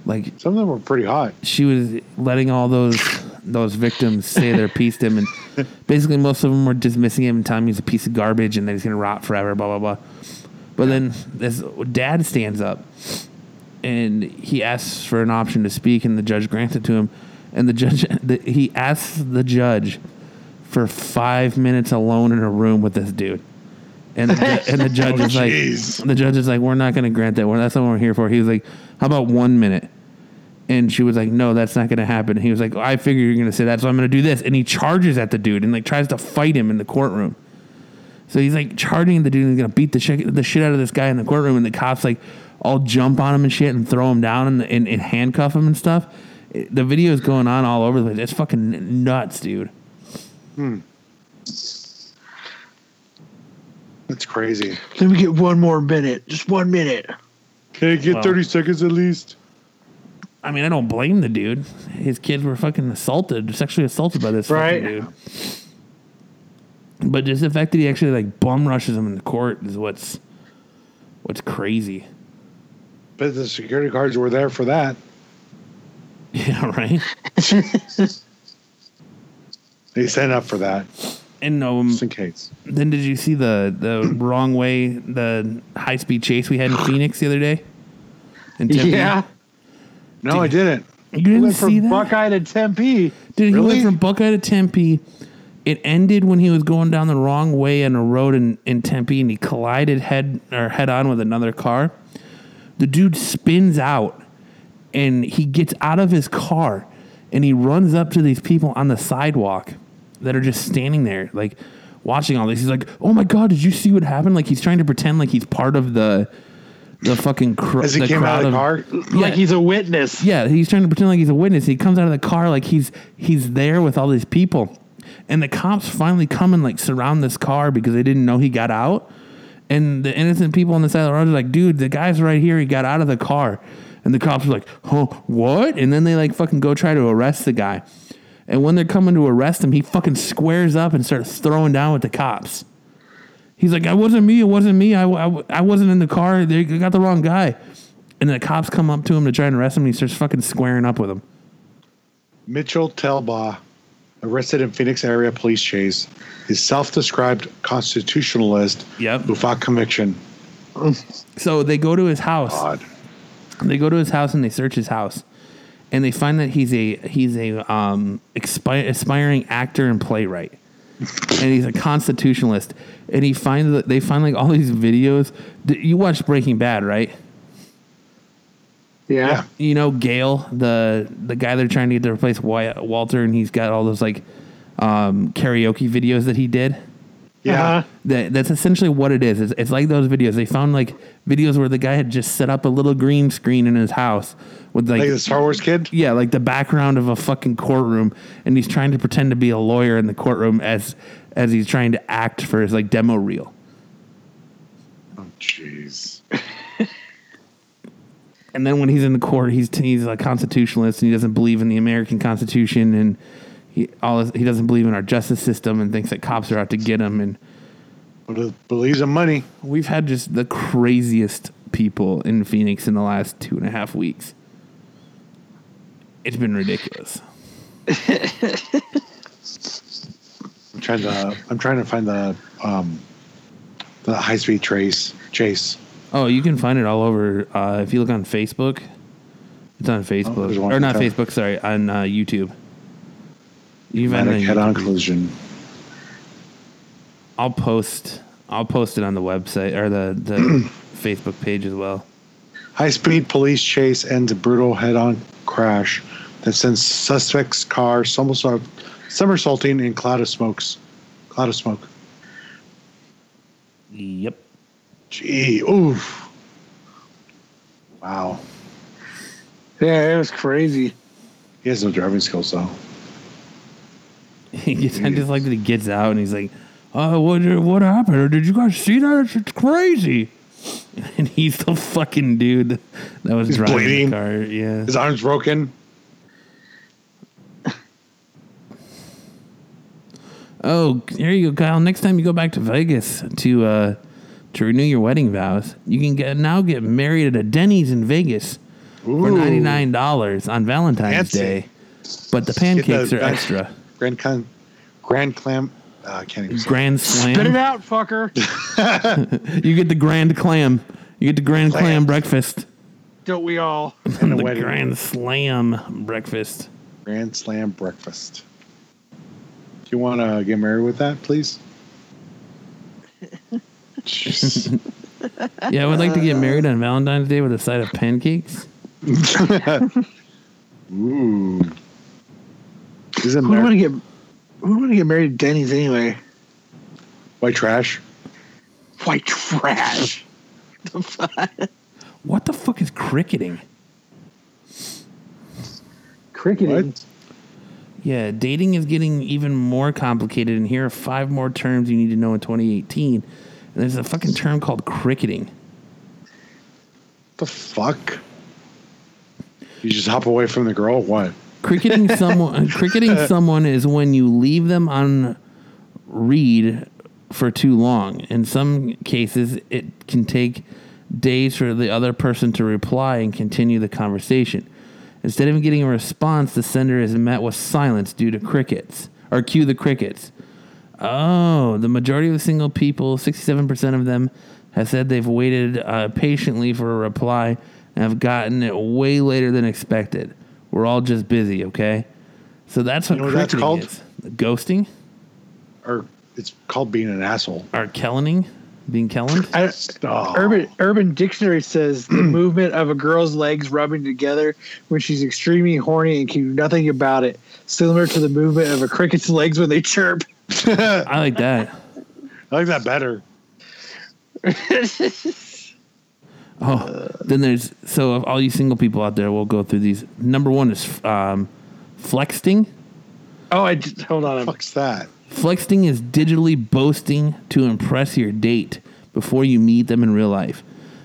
like Some of them were pretty hot. she was letting all those those victims say their piece to him, and basically most of them were dismissing him and telling him he's a piece of garbage and that he's gonna rot forever, blah blah blah. But then this dad stands up and he asks for an option to speak, and the judge grants it to him. And the judge, the, he asks the judge for five minutes alone in a room with this dude. And the, and the oh, judge Oh, is like, jeez. the judge is like, we're not going to grant that. That's not what we're here for. He was like, how about one minute? And she was like, no, that's not going to happen. And he was like, I figure you're going to say that, so I'm going to do this. And he charges at the dude and like tries to fight him in the courtroom. So he's like charging the dude and he's gonna beat the shit, the shit out of this guy in the courtroom, and the cops like all jump on him and shit and throw him down and, and, and handcuff him and stuff. It- the video is going on all over the place. It's fucking nuts, dude. Hmm. That's crazy. Let me get one more minute. Just one minute. Can I get Wow. 30 seconds at least? I mean, I don't blame the dude. His kids were fucking assaulted, sexually assaulted by this fucking Right. dude. But just the fact that he actually like bum rushes him in the court is what's what's crazy. But the security guards were there for that. Yeah, right. They signed up for that, And um, just in case. Then did you see the the wrong way the high speed chase we had in Phoenix the other day? In Tempe? Yeah. No, I didn't. you didn't went see from that. Buckeye to Tempe. Dude, he went from Buckeye to Tempe. It ended when he was going down the wrong way on a road in, in Tempe, and he collided head or head on with another car. The dude spins out, and he gets out of his car, and he runs up to these people on the sidewalk that are just standing there, like watching all this. He's like, "Oh my god, did you see what happened?" Like he's trying to pretend like he's part of the the fucking cr- As he came out of the car, Like he's a witness. yeah, he's trying to pretend like he's a witness. He comes out of the car like he's he's there with all these people, and the cops finally come and like surround this car because they didn't know he got out. And the innocent people on the side of the road are like, "Dude, the guy's right here. He got out of the car." And the cops are like, "Huh, what?" And then they like fucking go try to arrest the guy. And when they're coming to arrest him, he fucking squares up and starts throwing down with the cops. He's like, "I wasn't me. It wasn't me. I, I, I wasn't in the car. They got the wrong guy." And the cops come up to him to try and arrest him. And he starts fucking squaring up with him. Mitchell Telbaugh, arrested in Phoenix area police chase, is self-described constitutionalist Yep. who fought conviction. So they go to his house. God. They go to his house and they search his house, and they find that he's a he's a um, expi- aspiring actor and playwright, and he's a constitutionalist. And he finds that they find like all these videos. You watched Breaking Bad, right? Yeah. Yeah. You know Gale, the the guy they're trying to get to replace Wyatt, Walter, and he's got all those like um, karaoke videos that he did. Yeah. Uh-huh. That that's essentially what it is. It's, it's like those videos. They found like videos where the guy had just set up a little green screen in his house with like, Like the Star Wars kid? yeah, like the background of a fucking courtroom, and he's trying to pretend to be a lawyer in the courtroom as as he's trying to act for his like demo reel. Oh, jeez. And then when he's in the court, he's he's a constitutionalist and he doesn't believe in the American Constitution and he all he doesn't believe in our justice system and thinks that cops are out to get him. And But it believes in money. we've had just the craziest people in Phoenix in the last two and a half weeks. It's been ridiculous. I'm trying to. I'm trying to find the um, the high speed trace chase. Oh, you can find it all over. Uh, if you look on Facebook, it's on Facebook there's one or not Facebook. Sorry, on uh, YouTube. You can find it on Dramatic head-on collision. I'll post. I'll post it on the website or the the Facebook page as well. High speed police chase ends a brutal head on crash that sends suspect's car somersault, somersaulting in cloud of smokes. Cloud of smoke. Yep. Gee, oof. Wow. Yeah, it was crazy. He has no driving skills though. He gets, I just like that he gets out and he's like, "Oh, what what happened? Or did you guys see that? It's, crazy." And he's the fucking dude that was He's driving bleeding. the car. Yeah. His arm's broken. Oh, there you go, Kyle. Next time you go back to Vegas to uh, to renew your wedding vows, you can get now get married at a Denny's in Vegas for ninety nine dollars on Valentine's Fancy. Day. But the pancakes are extra. Grand con, grand clam. Uh, I can't even. Say. Slam. Spit it out, fucker. You get the grand clam. You get the grand clam Clam. breakfast. Don't we all? And a the wedding. grand slam breakfast. Grand Slam breakfast. Do you want to get married with that, please? Yeah, I would like to get married on Valentine's Day with a side of pancakes. Ooh. Isn't Who want to get? Who want to get married to Denny's anyway? white trash? White trash. The fuck? What the fuck is cricketing? Cricketing. What? Yeah, dating is getting even more complicated, and here are five more terms you need to know in 2018. And there's a fucking term called cricketing. The fuck? You just hop away from the girl? What? Cricketing someone, cricketing someone is when you leave them on read for too long. In some cases, it can take days for the other person to reply and continue the conversation. Instead of getting a response, the sender is met with silence due to crickets or cue the crickets. Oh, the majority of the single people, 67% of them, have said they've waited uh, patiently for a reply and have gotten it way later than expected. We're all just busy, okay? So that's what, You know what that's called? is. Ghosting Or it's called being an asshole. or kellening, being kellened. I, Oh. Urban Urban Dictionary says the movement of a girl's legs rubbing together when she's extremely horny and can do nothing about it, similar to the movement of a cricket's legs when they chirp. I like that. I like that better. Oh, then there's so of all you single people out there, we'll go through these. Number one is um, flexting. Oh, I just, hold on. Fuck's that? Flexing is digitally boasting to impress your date before you meet them in real life.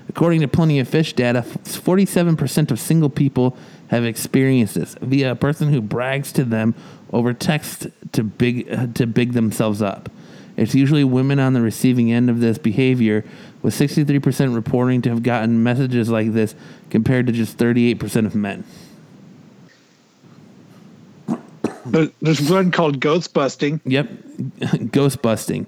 According to Plenty of Fish data, 47% of single people have experienced this via a person who brags to them over text to big uh, to big themselves up. It's usually women on the receiving end of this behavior, with 63% reporting to have gotten messages like this compared to just 38% of men. There's one called ghost busting. Yep, ghost busting.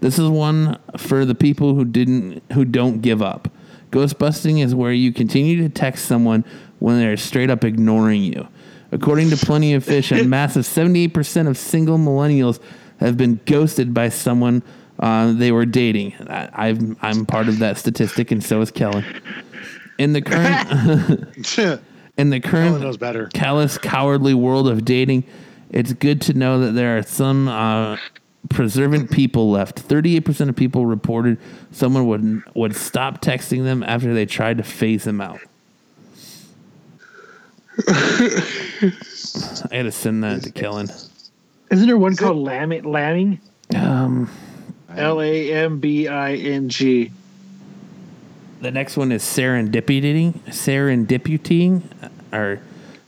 This is one for the people who didn't who don't give up. Ghost busting is where you continue to text someone when they're straight up ignoring you. According to Plenty of Fish, a massive 78% of single millennials have been ghosted by someone uh, they were dating. I, I've, I'm part of that statistic, and so is Kellen. In the current in the current knows better. callous, cowardly world of dating, it's good to know that there are some uh, preservant people left. Thirty-eight percent of people reported someone would would stop texting them after they tried to phase them out. I had to send that to Kellen. Isn't there one called lambing? Lambing? Um, L A M B I N G. the next one is serendipity, serendiputing, or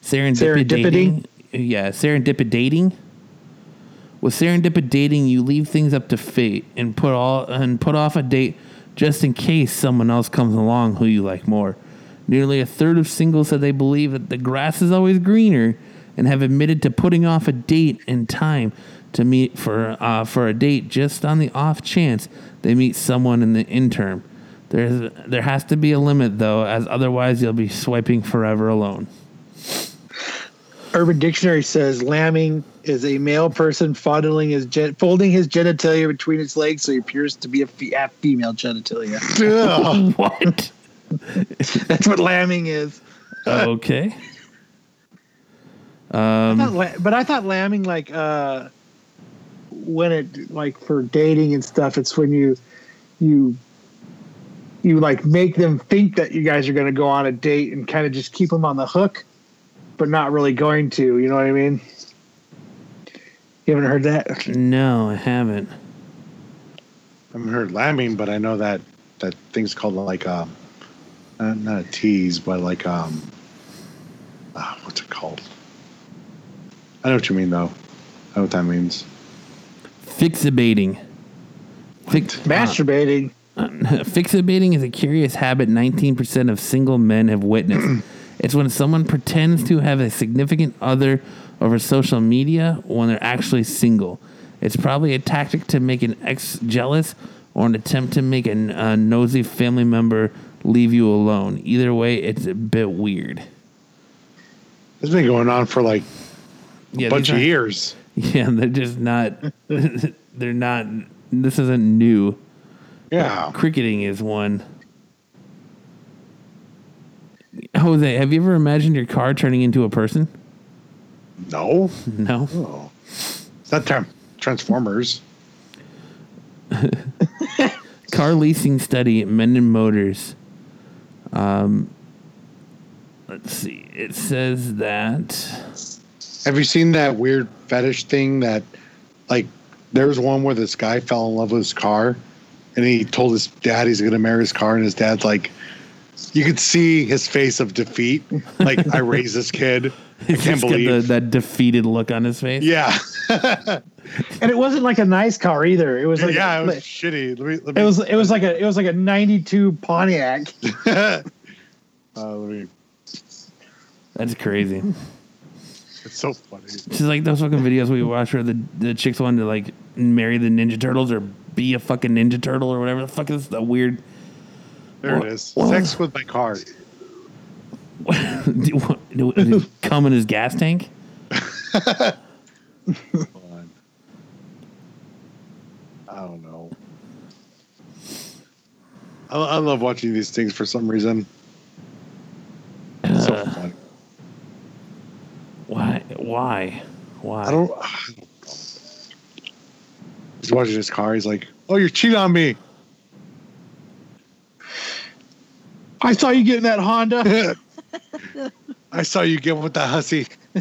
serendipidating. Yeah, serendipidating. With serendipity dating, you leave things up to fate and put all and put off a date just in case someone else comes along who you like more. Nearly a third of singles said they believe that the grass is always greener and have admitted to putting off a date and time to meet for uh, for a date just on the off chance they meet someone in the interim. There's there has to be a limit though, as otherwise you'll be swiping forever alone. Urban Dictionary says lambing is a male person fondling his gen- folding his genitalia between his legs so he appears to be a, fe- a female genitalia. What? That's what lambing is. okay. Um, thought la- but I thought lambing like uh when it like for dating and stuff it's when you you you like make them think that you guys are going to go on a date and kind of just keep them on the hook but not really going to you know what i mean you haven't heard that no, I haven't. I haven't heard lambing, but I know that that thing's called like um, not, not a tease, but like um, ah, what's it called? I know what you mean though. I know what that means. Fixabating. Fix, uh, masturbating Fixabating is a curious habit 19% of single men have witnessed. it's when someone pretends to have a significant other over social media when they're actually single. It's probably a tactic to make an ex jealous or an attempt to make a, a nosy family member leave you alone. Either way, it's a bit weird. It's been going on for like Yeah, a bunch of years. Yeah, they're just not. they're not. This isn't new. Yeah. Cricketing is one. Jose, have you ever imagined your car turning into a person? No. No. Oh. It's not tran- Transformers. Car leasing study at Menden Motors. Um, let's see. It says that. Have you seen that weird fetish thing that, like, there was one where this guy fell in love with his car, and he told his dad he's going to marry his car, and his dad's like, you could see his face of defeat. Like, I raised this kid. I can't just got the, believe. that defeated look on his face. yeah. and it wasn't like a nice car either it was like yeah, it was it shitty. Let me, let me, was it was like a it was like a 92 pontiac uh, let me, That's crazy. It's so funny. It's like those fucking videos we watch where the, the chicks wanted to like marry the Ninja Turtles or be a fucking Ninja Turtle or whatever the fuck is the weird. There Wha- it is. wha- Sex with my car. come in his gas tank? I don't know. I, I love watching these things for some reason. It's so Uh, fun. why? Why? Why? I don't. I don't know. He's watching his car. He's like, "Oh, you're cheating on me." i saw you getting that honda I saw you get with that hussy.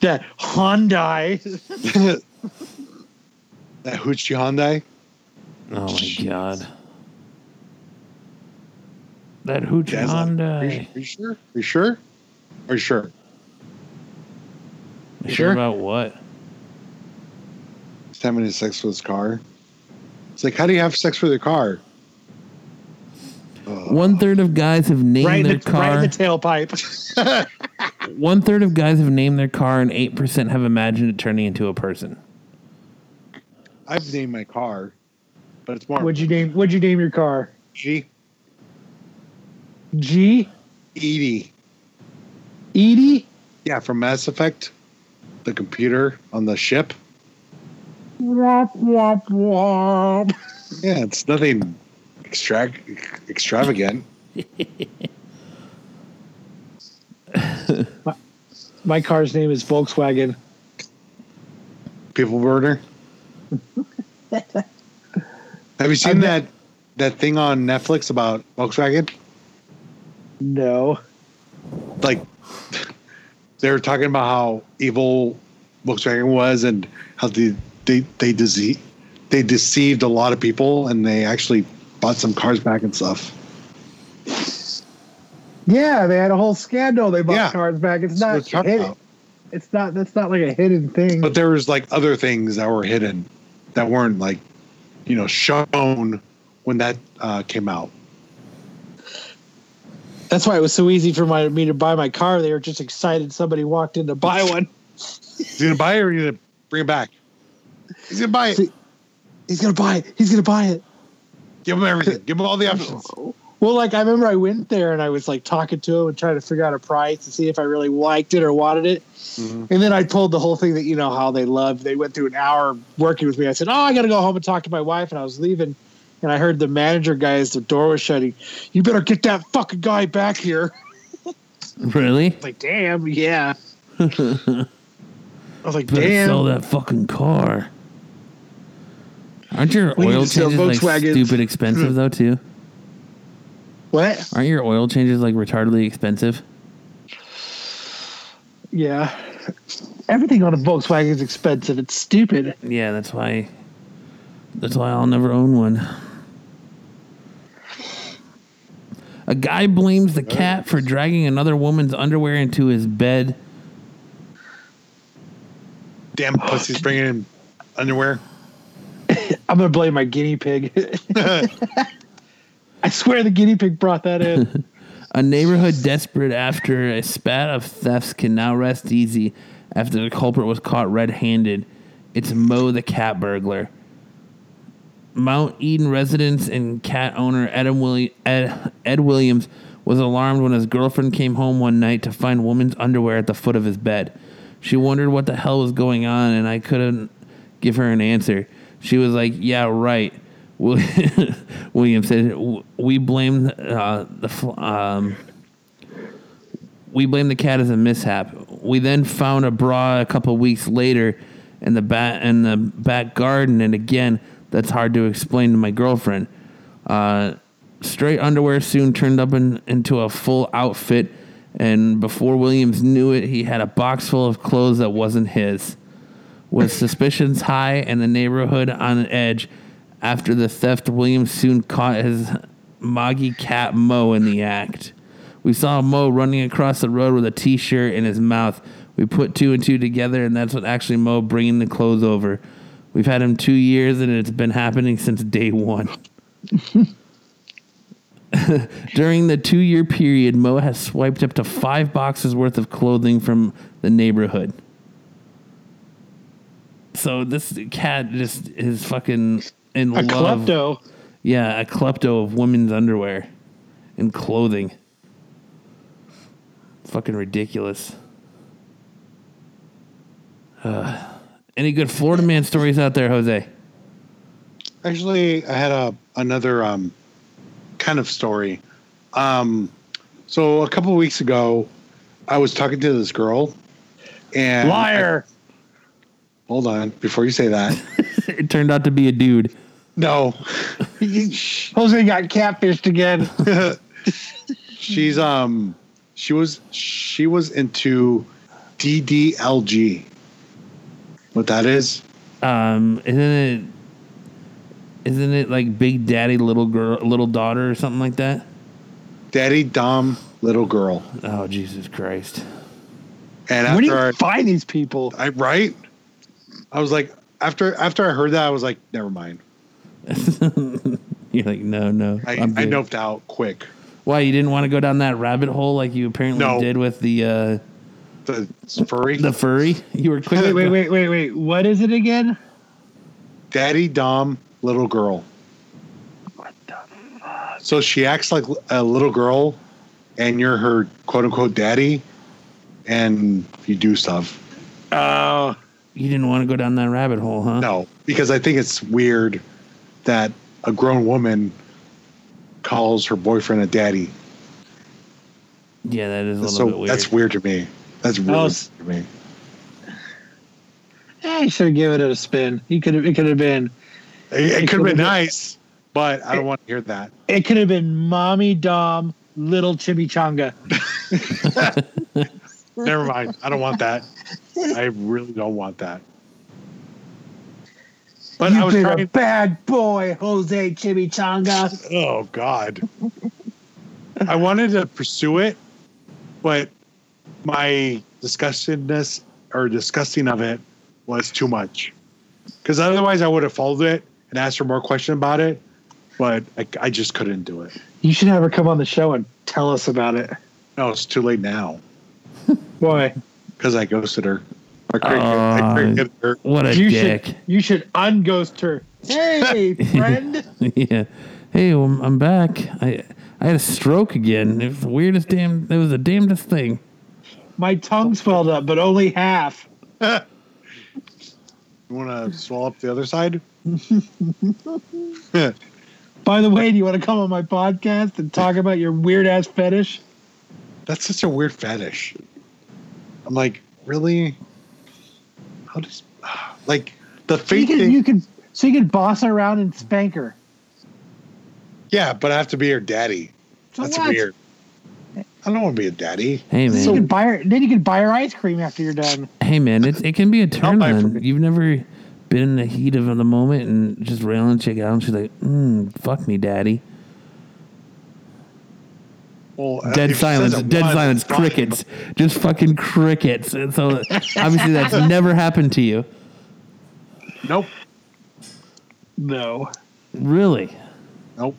that Hyundai. that hoochie Hyundai. oh my god. That hoochie Dad's like, Are you, Hyundai. are you sure? Are you sure? Are you sure? Sure sure? about what? He's having sex with his car. It's like, how do you have sex with your car? Ugh. One third of guys have named Right their the, right car. in the tailpipe. One third of guys have named their car, and eight percent have imagined it turning into a person. I've named my car, but it's more What'd you name? What'd you name your car? G. G. EDI. EDI. Yeah, from Mass Effect, the computer on the ship. Womp womp womp. Yeah, it's nothing extract extravagant. My car's name is Volkswagen. People burner. Have you seen I've that that thing on Netflix about Volkswagen? No. Like they were talking about how evil Volkswagen was and how they they they dece- they deceived a lot of people and they actually bought some cars back and stuff. Yeah, they had a whole scandal. They bought Yeah. cars back. It's not. it's talking It, about. It's not. That's not like a hidden thing. But there was like other things that were hidden that weren't like, you know, shown when that uh, came out. That's why it was so easy for my me to buy my car. They were just excited somebody walked in to buy one. He's gonna buy it or you gonna bring it back? He's gonna buy it. See- He's gonna buy it. He's gonna buy it. Give him everything. Give him all the options. Well, like I remember I went there and I was like talking to him and trying to figure out a price to see if I really liked it or wanted it. Mhm. And then I told the whole thing that you know how they love. They went through an hour working with me. I said, "Oh, I got to go home and talk to my wife." And I was leaving, and I heard the manager guy as the door was shutting. You better get that fucking guy back here. Really? Like, damn, yeah. I was like, Better damn. sell that fucking car. Aren't your We oil changes like stupid expensive though too? What? Aren't your oil changes like retardedly expensive? Yeah. Everything on a Volkswagen is expensive. It's stupid. Yeah, that's why. That's why I'll never own one. A guy blames the cat for dragging another woman's underwear into his bed. Damn pussies bringing in underwear. I'm gonna blame my guinea pig. I swear the guinea pig brought that in. A neighborhood desperate after a spat of thefts can now rest easy after the culprit was caught red handed. It's Mo the cat burglar. Mount Eden residents and cat owner Ed, Willi- Ed, Ed Williams was alarmed when his girlfriend came home one night to find woman's underwear at the foot of his bed. She wondered what the hell was going on, and I couldn't give her an answer. She was like, "Yeah, right." Will- William said, "We blame uh, the um, we blame the cat as a mishap. We then found a bra a couple weeks later in the back in the back garden, and again, that's hard to explain to my girlfriend. Uh, straight underwear soon turned up in, into a full outfit, and before Williams knew it, he had a box full of clothes that wasn't his. With suspicions high and the neighborhood on edge, after the theft, Williams soon caught his moggy cat Mo in the act. We saw Mo running across the road with a T-shirt in his mouth. We put two and two together, and that's what actually Mo bringing the clothes over. We've had him two years, and it's been happening since day one. During the two-year period, Mo has swiped up to five boxes worth of clothing from the neighborhood. So this cat just is fucking in A love. klepto. Yeah, a klepto of women's underwear and clothing. Fucking ridiculous. Uh, any good Florida man stories out there, Jose? Actually, I had a another um, kind of story. Um, so a couple of weeks ago, I was talking to this girl, and Liar. hold on, before you say that, it turned out to be a dude. no, Jose got catfished again. she's um, she was she was into DDLG. What that is? Um, isn't it? Isn't it like Big Daddy, little girl, little daughter, or something like that? Daddy Dom Little Girl. Oh Jesus Christ! And Where do after you I, find these people? I right, I was like, after after I heard that, I was like, never mind. You're like, no, no. I, I'm I noped out quick. Why you didn't want to go down that rabbit hole like you apparently No. did with the uh, The furry, the furry? You were quick. Wait, wait, wait, wait, wait. What is it again? Daddy Dom Little Girl. What the? fuck? So she acts like a little girl, and you're her quote unquote daddy, and you do stuff. Oh, You didn't want to go down that rabbit hole, huh? No, because I think it's weird that a grown woman calls her boyfriend a daddy. Yeah, that is a little So bit weird. that's weird to me. That's really Oh, weird s- to me. eh, you should have given it a spin. You could have. It could have been. It, it could have been been- nice, but I don't want to hear that. It could have been mommy Dom, little chimichanga. Never mind. I don't want that. I really don't want that. But I You've was been trying. a bad boy, Jose Chimichanga. Oh God. I wanted to pursue it, but my disgustedness or disgusting of it was too much. Because otherwise, I would have followed it and asked her more questions about it, but I, I just couldn't do it. You should have her come on the show and tell us about it. No, it's too late now Boy, because I ghosted her. I created, I uh, her. What a you dick. should you should unghost her. Hey, friend. yeah. Hey, well, I'm back. I I had a stroke again. It was the weirdest damn. It was the damnedest thing. My tongue swelled up, but only half. You want to swallow up the other side? By the way, do you want to come on my podcast and talk about your weird ass fetish? That's such a weird fetish. I'm like, really? How does like the So you thing? you can, so you can boss her around and spank her. yeah, but I have to be her daddy. So That's what? weird. I don't want to be a daddy. Hey man. You could buy her. Then you could buy her ice cream after you're done. hey man. It it can be a turn buy it for on. You've never been in the heat of the moment and just railing a chick out, and she's like, mm, "Fuck me, daddy." Well, uh, Dead silence. Dead once, silence. it's fine. Crickets. Just fucking crickets. And so obviously that's never happened to you. Nope. No. Really. Nope.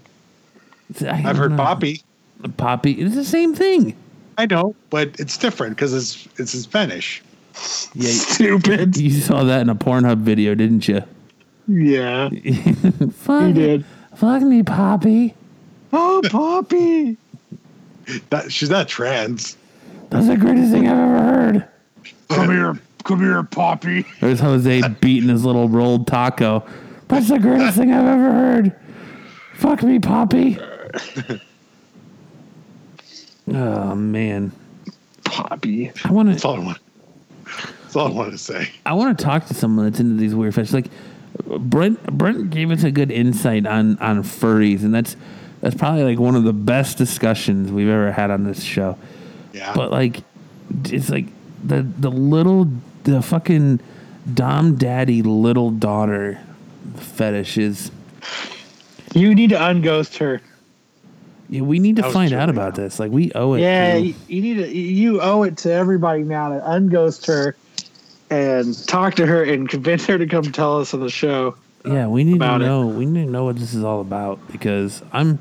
I I've heard know. Poppy. Poppy. It's the same thing. I know, but it's different because it's it's in Spanish. Yeah. Stupid. You saw that in a Pornhub video, didn't you? Yeah, Fuck, he did. fuck me, Poppy. Oh, Poppy. That she's not trans. That's the greatest thing I've ever heard. Come here. Come here, Poppy. There's Jose beating his little rolled taco. That's the greatest thing I've ever heard. Fuck me, Poppy. Oh man, Poppy. I want That's to. all I want. That's all I wanted to say. I want to talk to someone that's into these weird fetishes. Like Brent, Brent gave us a good insight on on furries, and that's that's probably like one of the best discussions we've ever had on this show. Yeah. But like, it's like the the little the fucking dom daddy little daughter fetish is. You need to unghost her. Yeah, we need to find out yeah. about this. Like, we owe it. Yeah, to- you, you need to. You owe it to everybody now to unghost her and talk to her and convince her to come tell us on the show. yeah. We need to about it. know. We need to know what this is all about because I'm,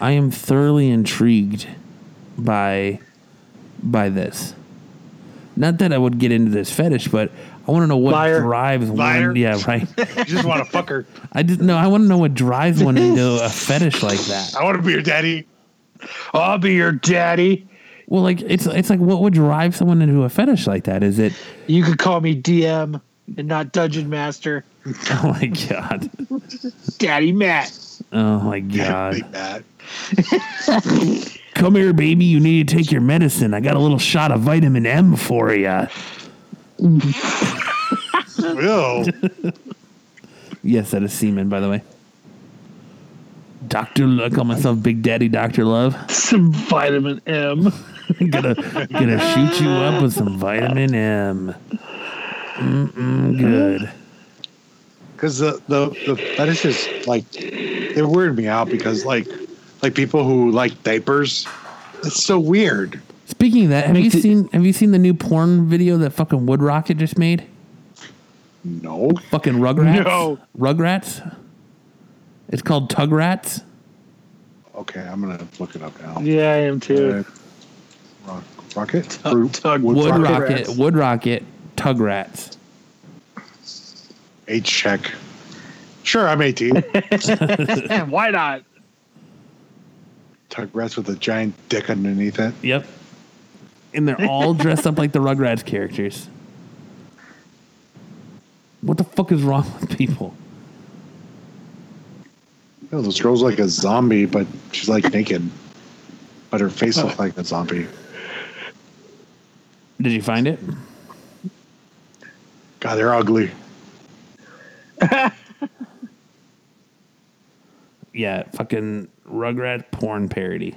I am thoroughly intrigued by, by this. Not that I would get into this fetish, but I want to know what Liar. drives Liar. one. Yeah, right. you just want to fuck her. I just no. I want to know what drives one into a fetish like that. I want to be your daddy. I'll be your daddy. Well, like it's it's like what would drive someone into a fetish like that? Is it? You could call me DM and not Dungeon Master. Oh my god! Daddy Matt. Oh my god! Come here, baby. You need to take your medicine. I got a little shot of vitamin M for you. Ew. Yes, that is semen, by the way. Doctor, I call myself Big Daddy Doctor Love. Some vitamin M. gonna gonna shoot you up with some vitamin M. Mm-mm, good. Because the, the the fetishes like they weird me out because like like people who like diapers, it's so weird. Speaking of that, have you Makes it- seen have you seen the new porn video that fucking Wood Rocket just made? No. Fucking Rugrats. No. Rugrats. It's called Tugrats. Okay, I'm gonna look it up now. Yeah, I am too. Uh, rock, rocket. Tug- tug- Wood Wood rocket. Rocket. Wood Rocket. Tugrats. H check. Sure, I'm 18. Why not? Tugrats with a giant dick underneath it. Yep. And they're all dressed up like the Rugrats characters. What the fuck is wrong with people? Know, this girl's like a zombie, but she's like naked. But her face looks like a zombie. Did you find it? God, they're ugly. Yeah, fucking Rugrat porn parody.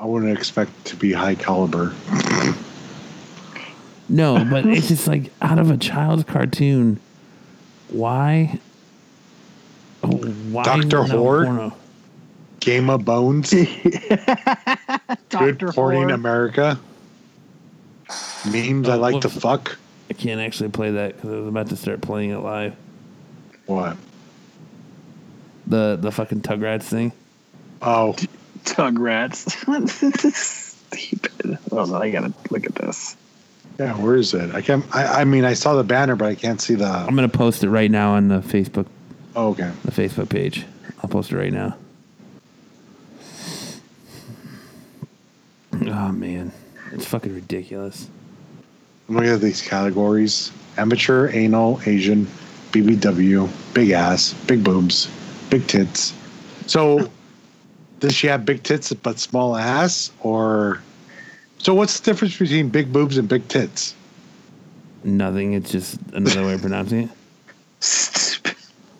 I wouldn't expect to be high caliber. No, but it's just like out of a child's cartoon. Why? Oh, why Dr. no Horde? Game of Bones. Good Dr. porning Horde. America. Memes I Oh, like to fuck. I can't actually play that because I was about to start playing it live. What? The the fucking Tugrats thing. Oh, Tugrats. Stupid. Oh, Hold on, I gotta look at this. yeah. Where is it? I can't. I, I mean, I saw the banner, but I can't see the. I'm gonna post it right now on the Facebook Oh, okay. the Facebook page. I'll post it right now. Oh man, it's fucking ridiculous. I'm looking at these categories: amateur, anal, Asian, BBW, big ass, big boobs, big tits. So, does she have big tits but small ass, or? So, what's the difference between big boobs and big tits? Nothing. It's just another way of pronouncing it.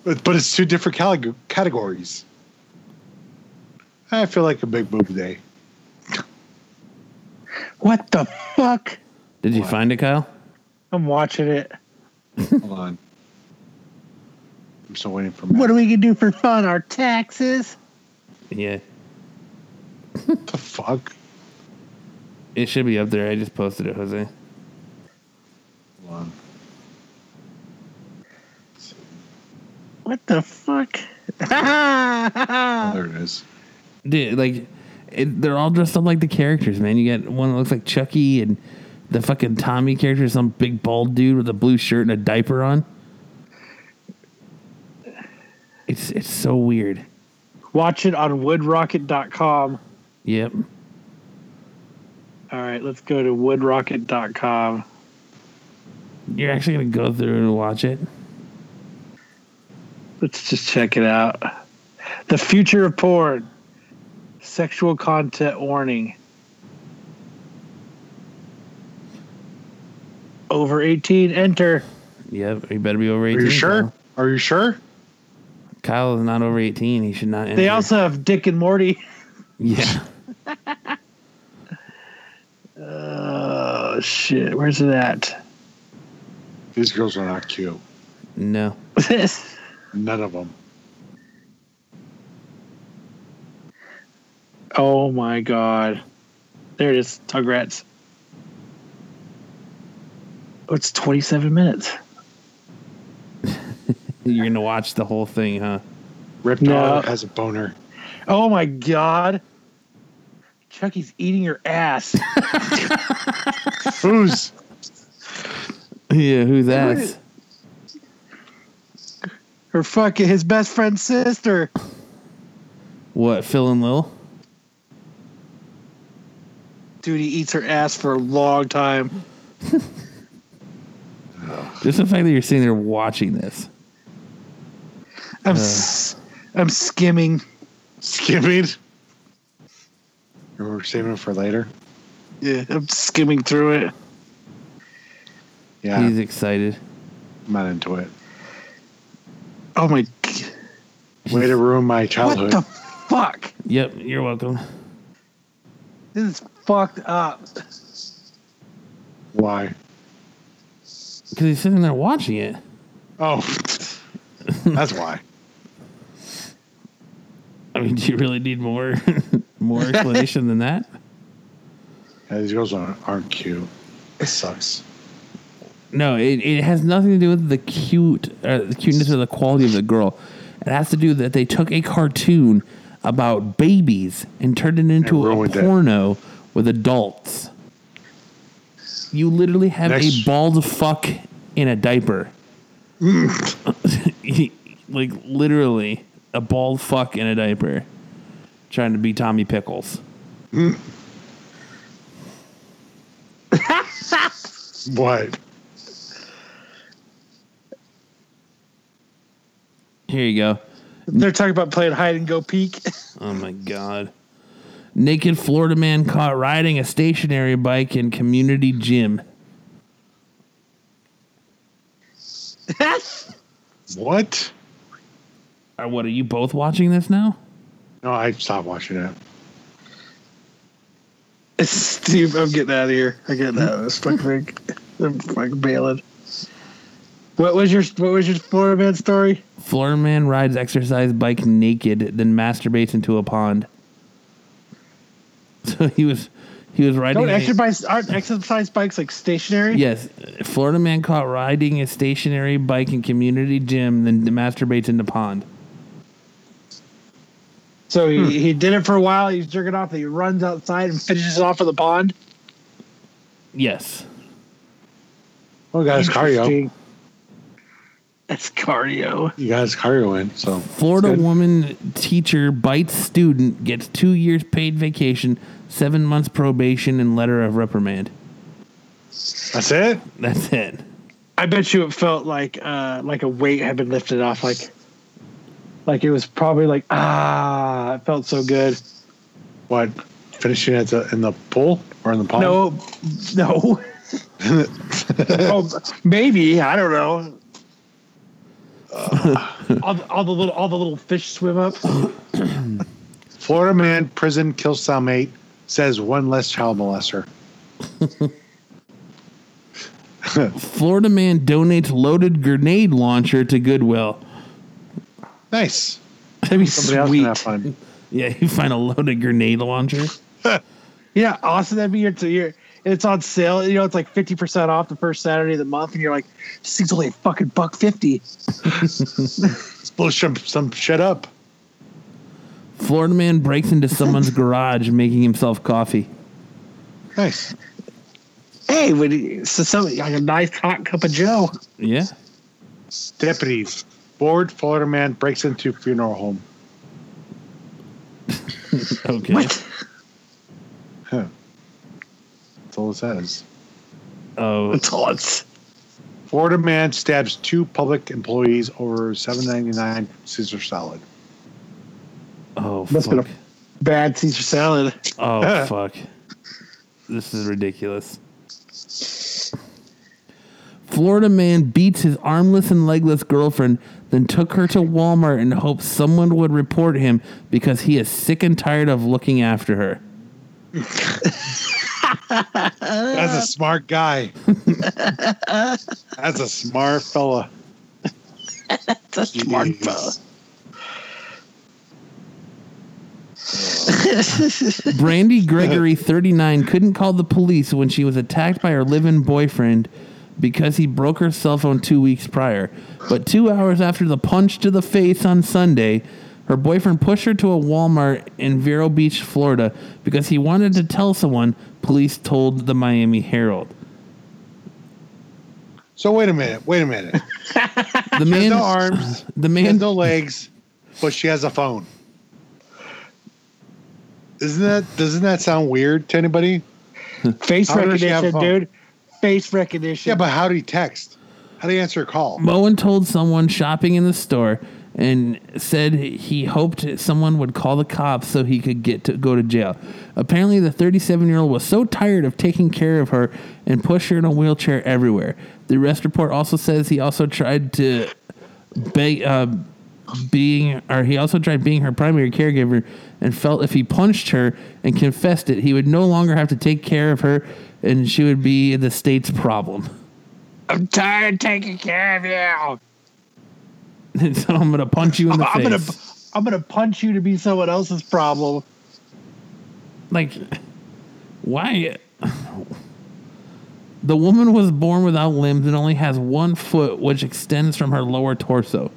But, but it's two different caleg- categories. I feel like a big boob day. What the fuck? Did you What? find it, Kyle? I'm watching it. Hold on. I'm still waiting for Matt. What do we can do for fun? Our taxes? Yeah, What the fuck? it should be up there. I just posted it, Jose. Hold on. What the fuck? Oh, there it is. Dude, like, it, they're all dressed up like the characters, man. You got one that looks like Chucky, and the fucking Tommy character is some big bald dude with a blue shirt and a diaper on. It's it's so weird. Watch it on woodrocket.com. Yep. All right, let's go to woodrocket.com. You're actually gonna go through and watch it. Let's just check it out. The future of porn. Sexual content warning. Over 18, enter. Yep. You better be over 18. Are eighteen. you sure? Kyle. Are you sure? Kyle is not over eighteen. He should not. Enter. They also have Dick and Morty. Yeah. Oh, shit. Where's it at? These girls are not cute. No. None of them. oh, my God. There it is. Tugrats. Oh, it's 27 minutes. You're gonna watch the whole thing, huh? Rip No. Has a boner. Oh, my God. Chucky's eating your ass. Who's? Yeah. Who's that? Her fucking his best friend's sister. What? Phil and Lil? Dude, he eats her ass for a long time. Just the fact that you're sitting there watching this. I'm uh. s- I'm skimming. Skimming. We're saving it for later. Yeah, I'm skimming through it. Yeah, He's excited. I'm not into it. Oh my! Way to ruin my childhood. What the fuck? Yep. You're welcome. This is fucked up. Why? Because he's sitting there watching it. Oh, that's why. I mean, do you really need more more explanation than that? Yeah, these girls aren't, aren't cute. It sucks. No, it, it has nothing to do with the cute, uh, the cuteness or the quality of the girl. It has to do that they took a cartoon about babies and turned it into a ruined it. porno with adults. You literally have a bald fuck in a diaper. like literally a bald fuck in a diaper, trying to be Tommy Pickles. What? Here you go. They're talking about playing hide and go peek. Oh my god. Naked Florida man caught riding a stationary bike in community gym. What? Uh, what are you both watching this now? No, I stopped watching it. Steve, I'm getting out of here. I get out of this fucking thing. I'm fucking bailing. What was your What was your Florida man story? Florida man rides exercise bike naked, then masturbates into a pond. So he was He was riding. Don't a- exercise aren't exercise bikes like stationary? Yes, Florida man caught riding a stationary bike in community gym, then masturbates in the pond. So he, Hmm. he did it for a while. He's jerking off. He runs outside and finishes off in the pond. Yes. Well, guys, cardio. Interesting. That's cardio. You guys cardio in. So Florida woman teacher bites student gets two years paid vacation, seven months probation, and letter of reprimand. that's it. That's it. I bet you it felt like uh like a weight had been lifted off. Like like it was probably like ah, it felt so good. What? Finishing at the in the pool or in the pond? No, no. oh, maybe I don't know. all, the, all the little all the little fish swim up. Florida man prison kills cellmate says one less child molester. Florida man donates loaded grenade launcher to Goodwill. Nice. That'd be Somebody else sweet. can have fun. Yeah, you find a loaded grenade launcher. Yeah, awesome. That'd be your, to your it's on sale. You know, it's like fifty percent off the first Saturday of the month, and you're like, this thing's only a fucking buck fifty. Let's blow some, some shit up. Florida man breaks into someone's garage making himself coffee. Nice. Hey, would he, so some like a nice hot cup of Joe. Yeah. Deputies. Bored Florida man breaks into funeral home. Okay. What? Huh. That's all it says. Oh, That's all it's. Florida man stabs two public employees over seven ninety nine Caesar salad. oh, Must have fuck. been Bad Caesar salad. Oh, fuck. This is ridiculous. Florida man beats his armless and legless girlfriend, then took her to Walmart and hopes someone would report him because he is sick and tired of looking after her. That's a smart guy. That's a smart fella. That's a smart Jeez. fella. Brandy Gregory, 39, couldn't call the police when she was attacked by her live-in boyfriend because he broke her cell phone two weeks prior. But two hours after the punch to the face on Sunday, her boyfriend pushed her to a Walmart in Vero Beach, Florida, because he wanted to tell someone. Police told the Miami Herald. So wait a minute. Wait a minute. The She has no arms. the She has no legs, but she has a phone. Isn't that doesn't that sound weird to anybody? Face How does she have recognition, dude. Face recognition. Yeah, but how do you text? How do you answer a call? Bowen told someone shopping in the store and said he hoped someone would call the cops so he could get to go to jail. Apparently, the 37 year old was so tired of taking care of her and pushed her in a wheelchair everywhere. The arrest report also says he also tried to beg, uh, being, or he also tried being her primary caregiver and felt if he punched her and confessed it, he would no longer have to take care of her and she would be the state's problem. I'm tired of taking care of you. And so I'm gonna punch you in the I'm face. gonna I'm gonna punch you to be someone else's problem. like why the woman was born without limbs and only has one foot which extends from her lower torso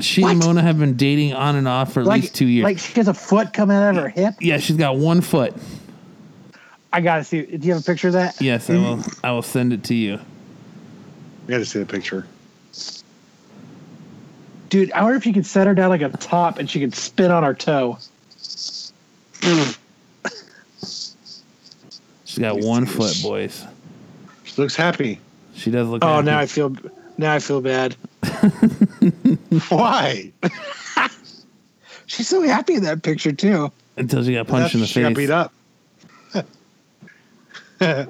she and mona have been dating on and off for at Like least two years Like she has a foot coming out of her hip. yeah she's got one foot I gotta see. Do you have a picture of that? yes i will i will send it to you We got to see the picture. Dude, I wonder if you could set her down like a top and she could spin on her toe. she's got one foot boys She looks happy. she does look Oh, happy. now I feel now I feel bad. Why? She's so happy in that picture too. until she got punched in the she got face beat up.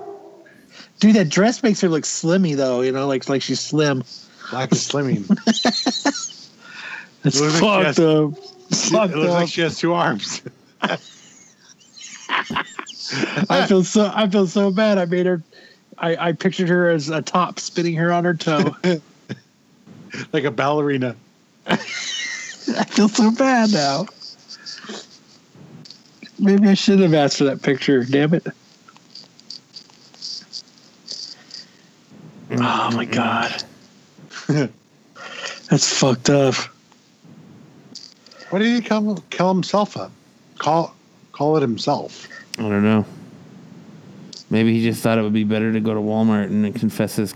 Dude, that dress makes her look slimmy though, you know, like like she's slim. Black is slimming. It's looks like fucked she up. it looks up. like she has two arms. I feel so I feel so bad. I made her I, I pictured her as a top spinning her on her toe. like a ballerina. I feel so bad now. Maybe I should have asked for that picture. Damn it. Mm-hmm. Oh my god. That's fucked up. Why did he come kill himself up? Call call it himself. I don't know. Maybe he just thought it would be better to go to Walmart and confess his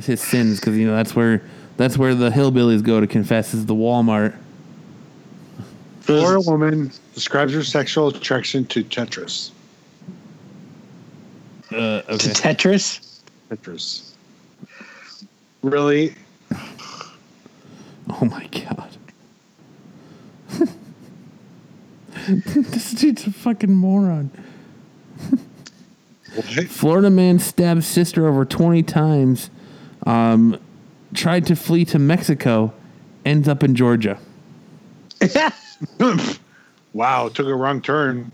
his sins because you know that's where that's where the hillbillies go to confess is the Walmart. Florida woman describes her sexual attraction to Tetris. Uh, To. Tetris? Tetris. Really? Oh my god. this dude's a fucking moron. What? Florida man stabs sister over 20 times, um, tried to flee to Mexico, ends up in Georgia. wow, took a wrong turn.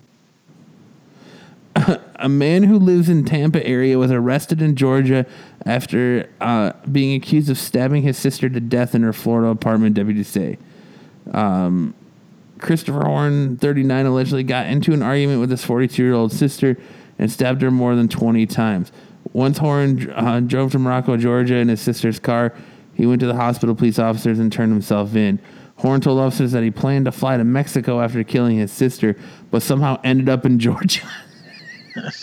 A man who lives in Tampa area was arrested in Georgia after uh, being accused of stabbing his sister to death in her Florida apartment, deputies say. Um, Christopher Horn, 39, allegedly got into an argument with his 42 year old sister and stabbed her more than 20 times. Once Horn uh, drove to Morocco, Georgia in his sister's car, he went to the hospital police officers and turned himself in. Horn told officers that he planned to fly to Mexico after killing his sister, but somehow ended up in Georgia.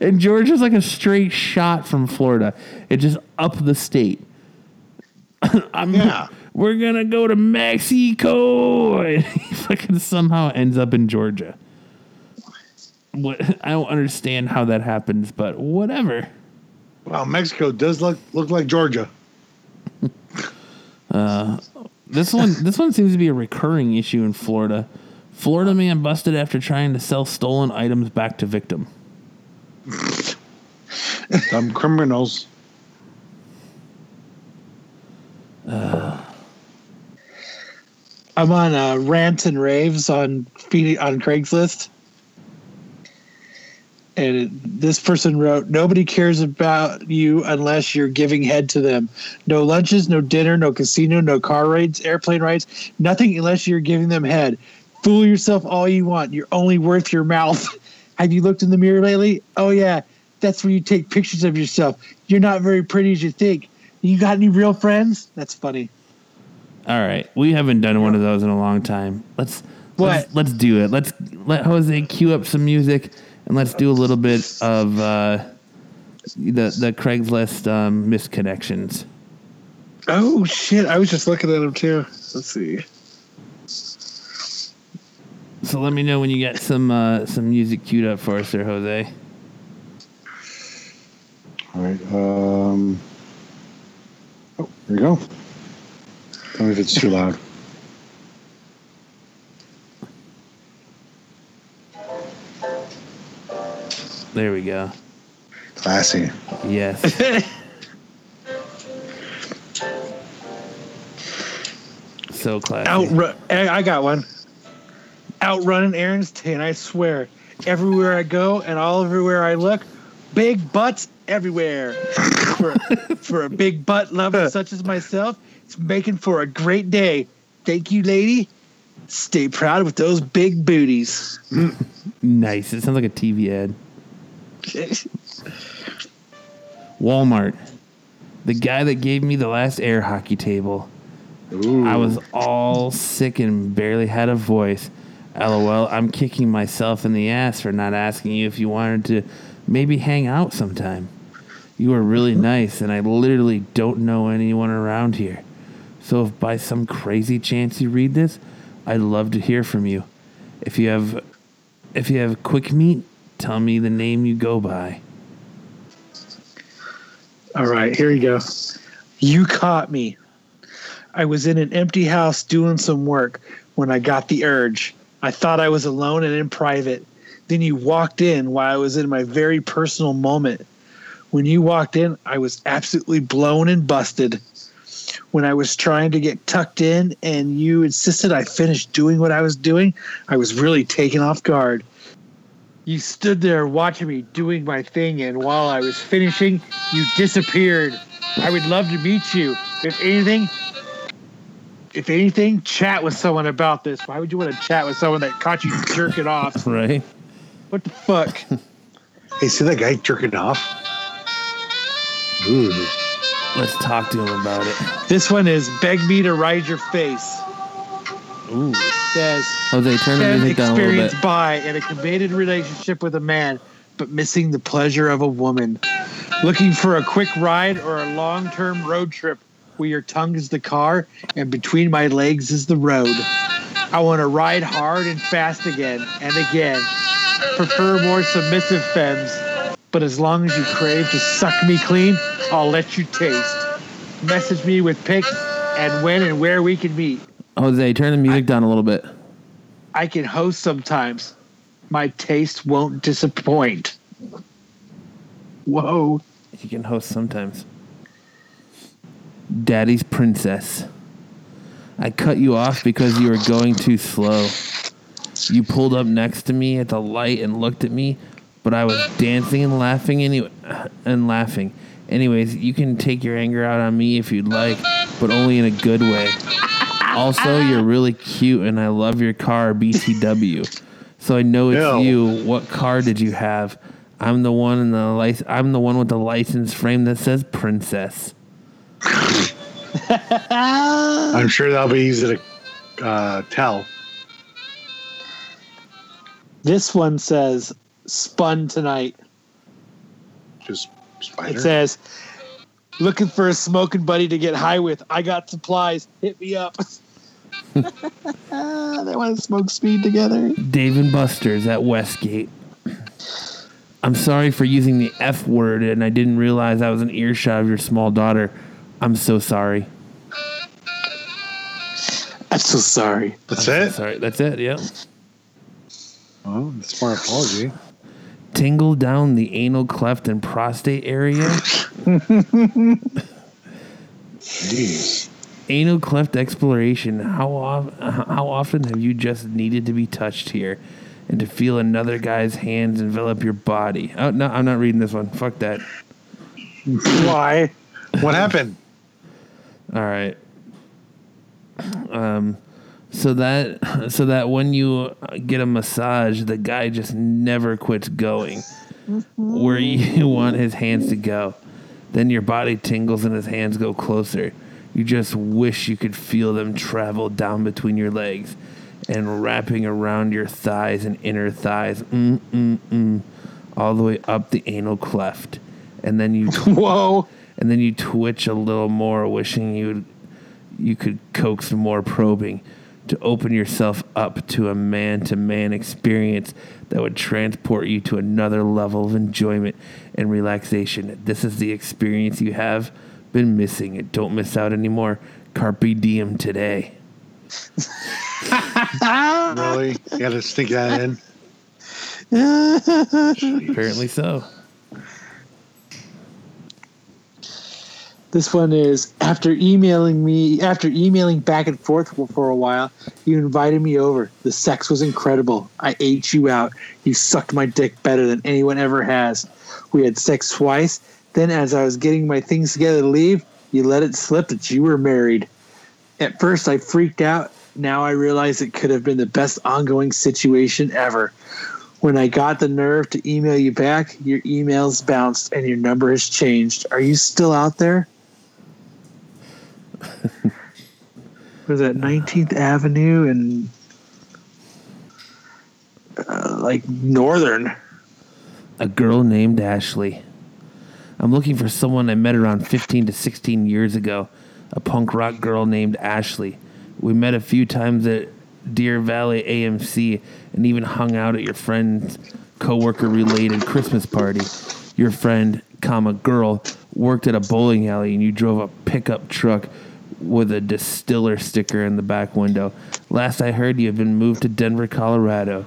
and Georgia's like a straight shot from Florida. It just up the state. I'm, Yeah. We're gonna go to Mexico, and he fucking somehow ends up in Georgia. What I don't understand how that happens, but whatever. Wow, Mexico does look look like Georgia. This one, this one seems to be a recurring issue in Florida. Florida man busted after trying to sell stolen items back to victim. Some criminals. I'm on uh, rants and raves on on Craigslist, and it, this person wrote, "Nobody cares about you unless you're giving head to them. No lunches, no dinner, no casino, no car rides, airplane rides, nothing unless you're giving them head. Fool yourself all you want. You're only worth your mouth. Have you looked in the mirror lately? Oh yeah, that's where you take pictures of yourself. You're not very pretty as you think. You got any real friends? That's funny." All right, we haven't done one of those in a long time. Let's let's, let's do it. Let's let Jose cue up some music and let's do a little bit of uh, the the Craigslist um, misconnections. Oh shit! I was just looking at them too. Let's see. So let me know when you get some uh, some music queued up for us, there, Jose. All right. Um. Oh, there you go. Tell me if it's too loud. There we go. Classy. Yes. so classy. Outrun. Eh, I got one. Outrunning Aaron's and I swear, everywhere I go and all everywhere I look, big butts everywhere. for, for a big butt lover such as myself, it's making for a great day. Thank you, lady. Stay proud with those big booties. Nice. It sounds like a TV ad. Walmart. The guy that gave me the last air hockey table. Ooh. I was all sick and barely had a voice. LOL, I'm kicking myself in the ass for not asking you if you wanted to maybe hang out sometime. You are really nice, and I literally don't know anyone around here. So if by some crazy chance you read this, I'd love to hear from you. If you have if you have quick meat, tell me the name you go by. All right, here you go. You caught me. I was in an empty house doing some work when I got the urge. I thought I was alone and in private. Then you walked in while I was in my very personal moment. When you walked in, I was absolutely blown and busted. When I was trying to get tucked in and you insisted I finish doing what I was doing, I was really taken off guard. You stood there watching me doing my thing, and while I was finishing, you disappeared. I would love to meet you. If anything, if anything, chat with someone about this. Why would you want to chat with someone that caught you jerking off? Right? What the fuck? Hey, see that guy jerking off? Ooh. Let's talk to him about it. this one is beg me to ride your face. Ooh. Says Jose, turn the music down a little bit. experienced by in a committed relationship with a man, but missing the pleasure of a woman. Looking for a quick ride or a long term road trip where your tongue is the car and between my legs is the road. I want to ride hard and fast again and again. Prefer more submissive femmes, but as long as you crave to suck me clean, I'll let you taste. Message me with pics and when and where we can meet. Jose, turn the music down a little bit. I can host sometimes. My taste won't disappoint. Whoa. You can host sometimes. Daddy's princess. I cut you off because you were going too slow. You pulled up next to me at the light and looked at me, but I was dancing and laughing anyway and laughing. Anyways, you can take your anger out on me if you'd like, but only in a good way. Also, you're really cute and I love your car, BTW. So I know it's Ew. you. What car did you have? I'm the one in the lic- I'm the one with the license frame that says princess. I'm sure that'll be easy to uh, tell. This one says spun tonight. Just spider. It says looking for a smoking buddy to get high with. I got supplies. Hit me up. they want to smoke speed together. Dave and Buster's at Westgate. I'm sorry for using the F word and I didn't realize I was an earshot of your small daughter. I'm so sorry. I'm so sorry. That's it. Sorry. That's it. Yep. Oh, that's my apology. Tingle down the anal cleft and prostate area. Jeez. Anal cleft exploration. How of, how often have you just needed to be touched here, and to feel another guy's hands envelop your body? Oh no, I'm not reading this one. Fuck that. Why? What happened? All right. Um, so that so that when you get a massage, the guy just never quits going where you want his hands to go. Then your body tingles and his hands go closer. You just wish you could feel them travel down between your legs and wrapping around your thighs and inner thighs, mm mm mm, all the way up the anal cleft, and then you Whoa. and then you twitch a little more, wishing you you could coax more probing to open yourself up to a man-to-man experience that would transport you to another level of enjoyment and relaxation. This is the experience you have been missing. It Don't miss out anymore. Carpe diem today. Really? You got to sneak that in. Apparently so. This one is after emailing me after emailing back and forth for, a while, you invited me over. The sex was incredible. I ate you out. You sucked my dick better than anyone ever has. We had sex twice. Then as I was getting my things together to leave, you let it slip that you were married. At first I freaked out. Now I realize it could have been the best ongoing situation ever. When I got the nerve to email you back, your emails bounced and your number has changed. Are you still out there? was that 19th Avenue and uh, like Northern? a girl named Ashley. I'm looking for someone I met around 15 to 16 years ago, a punk rock girl named Ashley. We met a few times at Deer Valley AMC and even hung out at your friend's coworker related Christmas party. Your friend, comma girl, worked at a bowling alley and you drove a pickup truck with a distiller sticker in the back window. Last I heard, you have been moved to Denver, Colorado.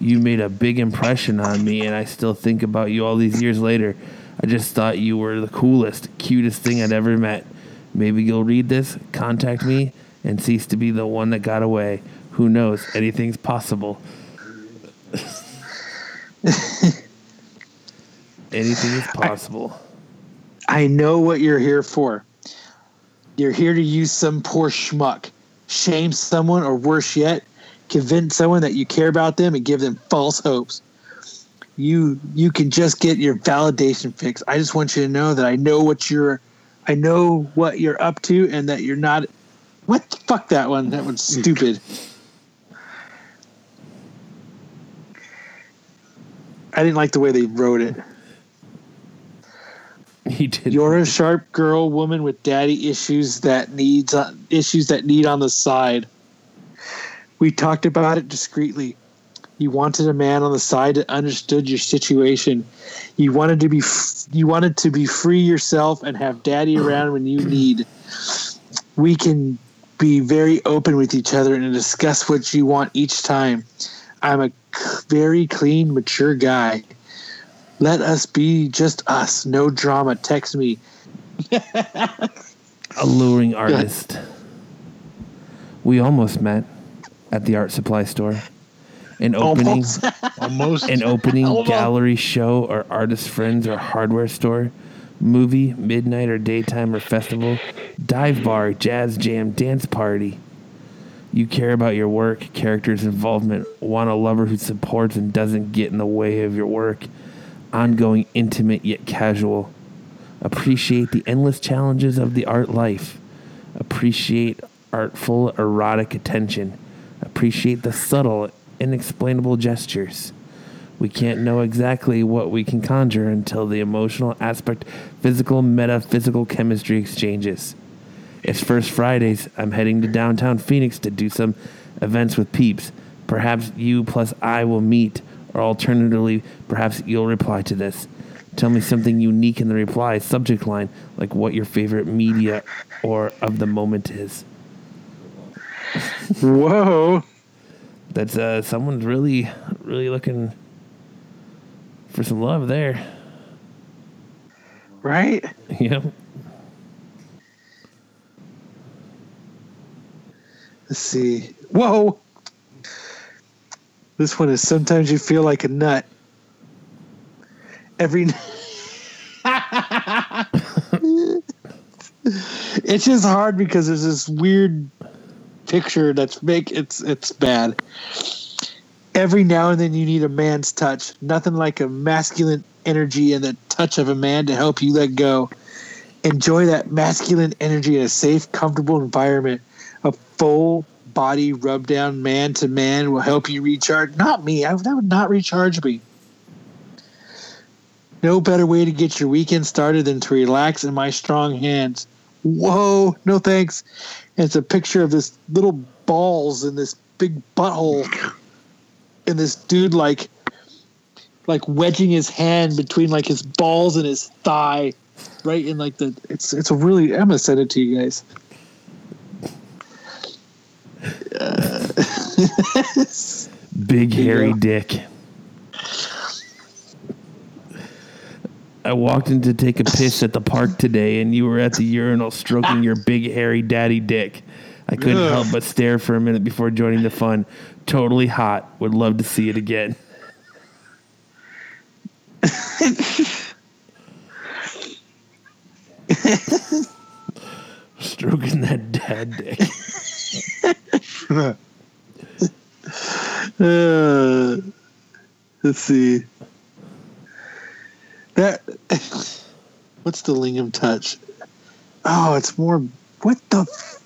You made a big impression on me, and I still think about you all these years later. I just thought you were the coolest, cutest thing I'd ever met. Maybe you'll read this, contact me, and cease to be the one that got away. Who knows? Anything's possible. Anything is possible. I know what you're here for. You're here to use some poor schmuck. shame someone, or worse yet, convince someone that you care about them and give them false hopes. You you can just get your validation fix. I just want you to know that I know what you're I know what you're up to and that you're not what the fuck that one? That one's stupid. I didn't like the way they wrote it. He did. You're a sharp girl, woman with daddy issues that needs uh, issues that need on the side. We talked about it discreetly. You wanted a man on the side that understood your situation. You wanted to be f- you wanted to be free yourself and have daddy around when you need. We can be very open with each other and discuss what you want each time. I'm a c- very clean, mature guy. Let us be just us. No drama. Text me. alluring artist. We almost met at the art supply store. An opening, Almost. Almost. an opening Almost. gallery show or artist friends or hardware store, movie, midnight or daytime or festival, dive bar, jazz jam, dance party. You care about your work, characters' involvement, want a lover who supports and doesn't get in the way of your work, ongoing, intimate yet casual. Appreciate the endless challenges of the art life. Appreciate artful, erotic attention. Appreciate the subtle, inexplainable gestures. We can't know exactly what we can conjure until the emotional aspect, physical, metaphysical chemistry exchanges. It's First Fridays. I'm heading to downtown Phoenix to do some events with peeps. Perhaps you plus I will meet, or alternatively, perhaps you'll reply to this. Tell me something unique in the reply subject line, like what your favorite media or of the moment is. Whoa. That's uh, someone's really, really looking for some love there. Right? Yep. Let's see. Whoa. This one is sometimes you feel like a nut. Every. it's just hard because there's this weird picture that's make it's it's bad. Every now and then you need a man's touch. Nothing like a masculine energy and the touch of a man to help you let go. Enjoy that masculine energy in a safe, comfortable environment. A full body rub down man to man will help you recharge. Not me. I, that would not recharge me. No better way to get your weekend started than to relax in my strong hands. Whoa, no thanks. And it's a picture of this little balls in this big butthole. And this dude like like wedging his hand between like his balls and his thigh. Right in like the it's it's a really I'm gonna send it to you guys. Big hairy go. dick. I walked in to take a piss at the park today, and you were at the urinal stroking your big hairy daddy dick. I couldn't Ugh. help but stare for a minute before joining the fun. Totally hot. Would love to see it again. Stroking that dad dick. Uh, let's see. That what's the lingam touch? Oh, it's more. What the? F-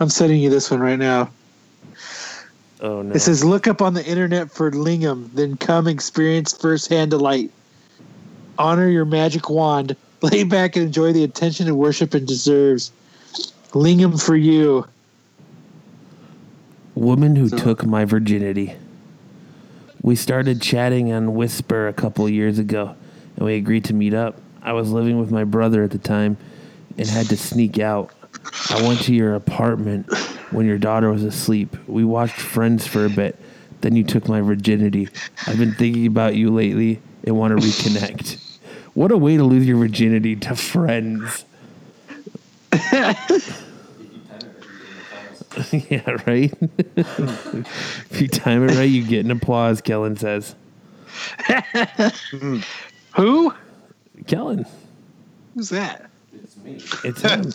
I'm sending you this one right now. Oh no. It says, "Look up on the internet for lingam, then come experience firsthand delight. Honor your magic wand. Lay back and enjoy the attention and worship it deserves. Lingam for you." Woman who So- took my virginity. We started chatting on Whisper a couple years ago, and we agreed to meet up. I was living with my brother at the time and had to sneak out. I went to your apartment when your daughter was asleep. We watched Friends for a bit. Then you took my virginity. I've been thinking about you lately and want to reconnect. What a way to lose your virginity to Friends. yeah, right? if you time it right, you get an applause, Kellen says. Who? Kellen, Who's that? it's me. It's him.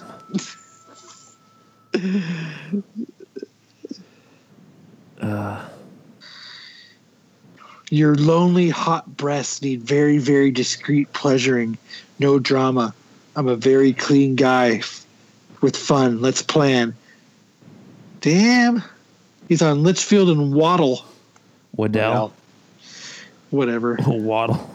Uh. Your lonely, hot breasts need very, very discreet pleasuring. No drama. I'm a very clean guy with fun. Let's plan. Damn. He's on Litchfield and Waddle. Waddell. Whatever. Waddle.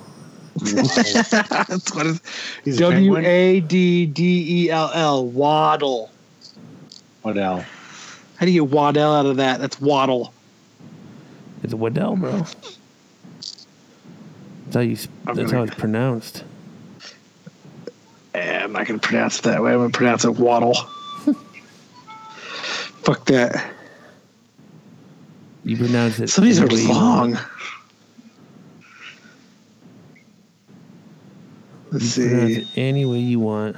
That's what it's He's a W penguin? A D D E L L. Waddle. What else? How do you get Waddell out of that? That's Waddle. It's Waddell, bro. That's how you. I'm That's gonna- how it's pronounced. Eh, I'm not going to pronounce it that way. I'm going to pronounce it Waddle. Fuck that. You pronounce it. Some of these are way you want. long. Let's see. any way you want.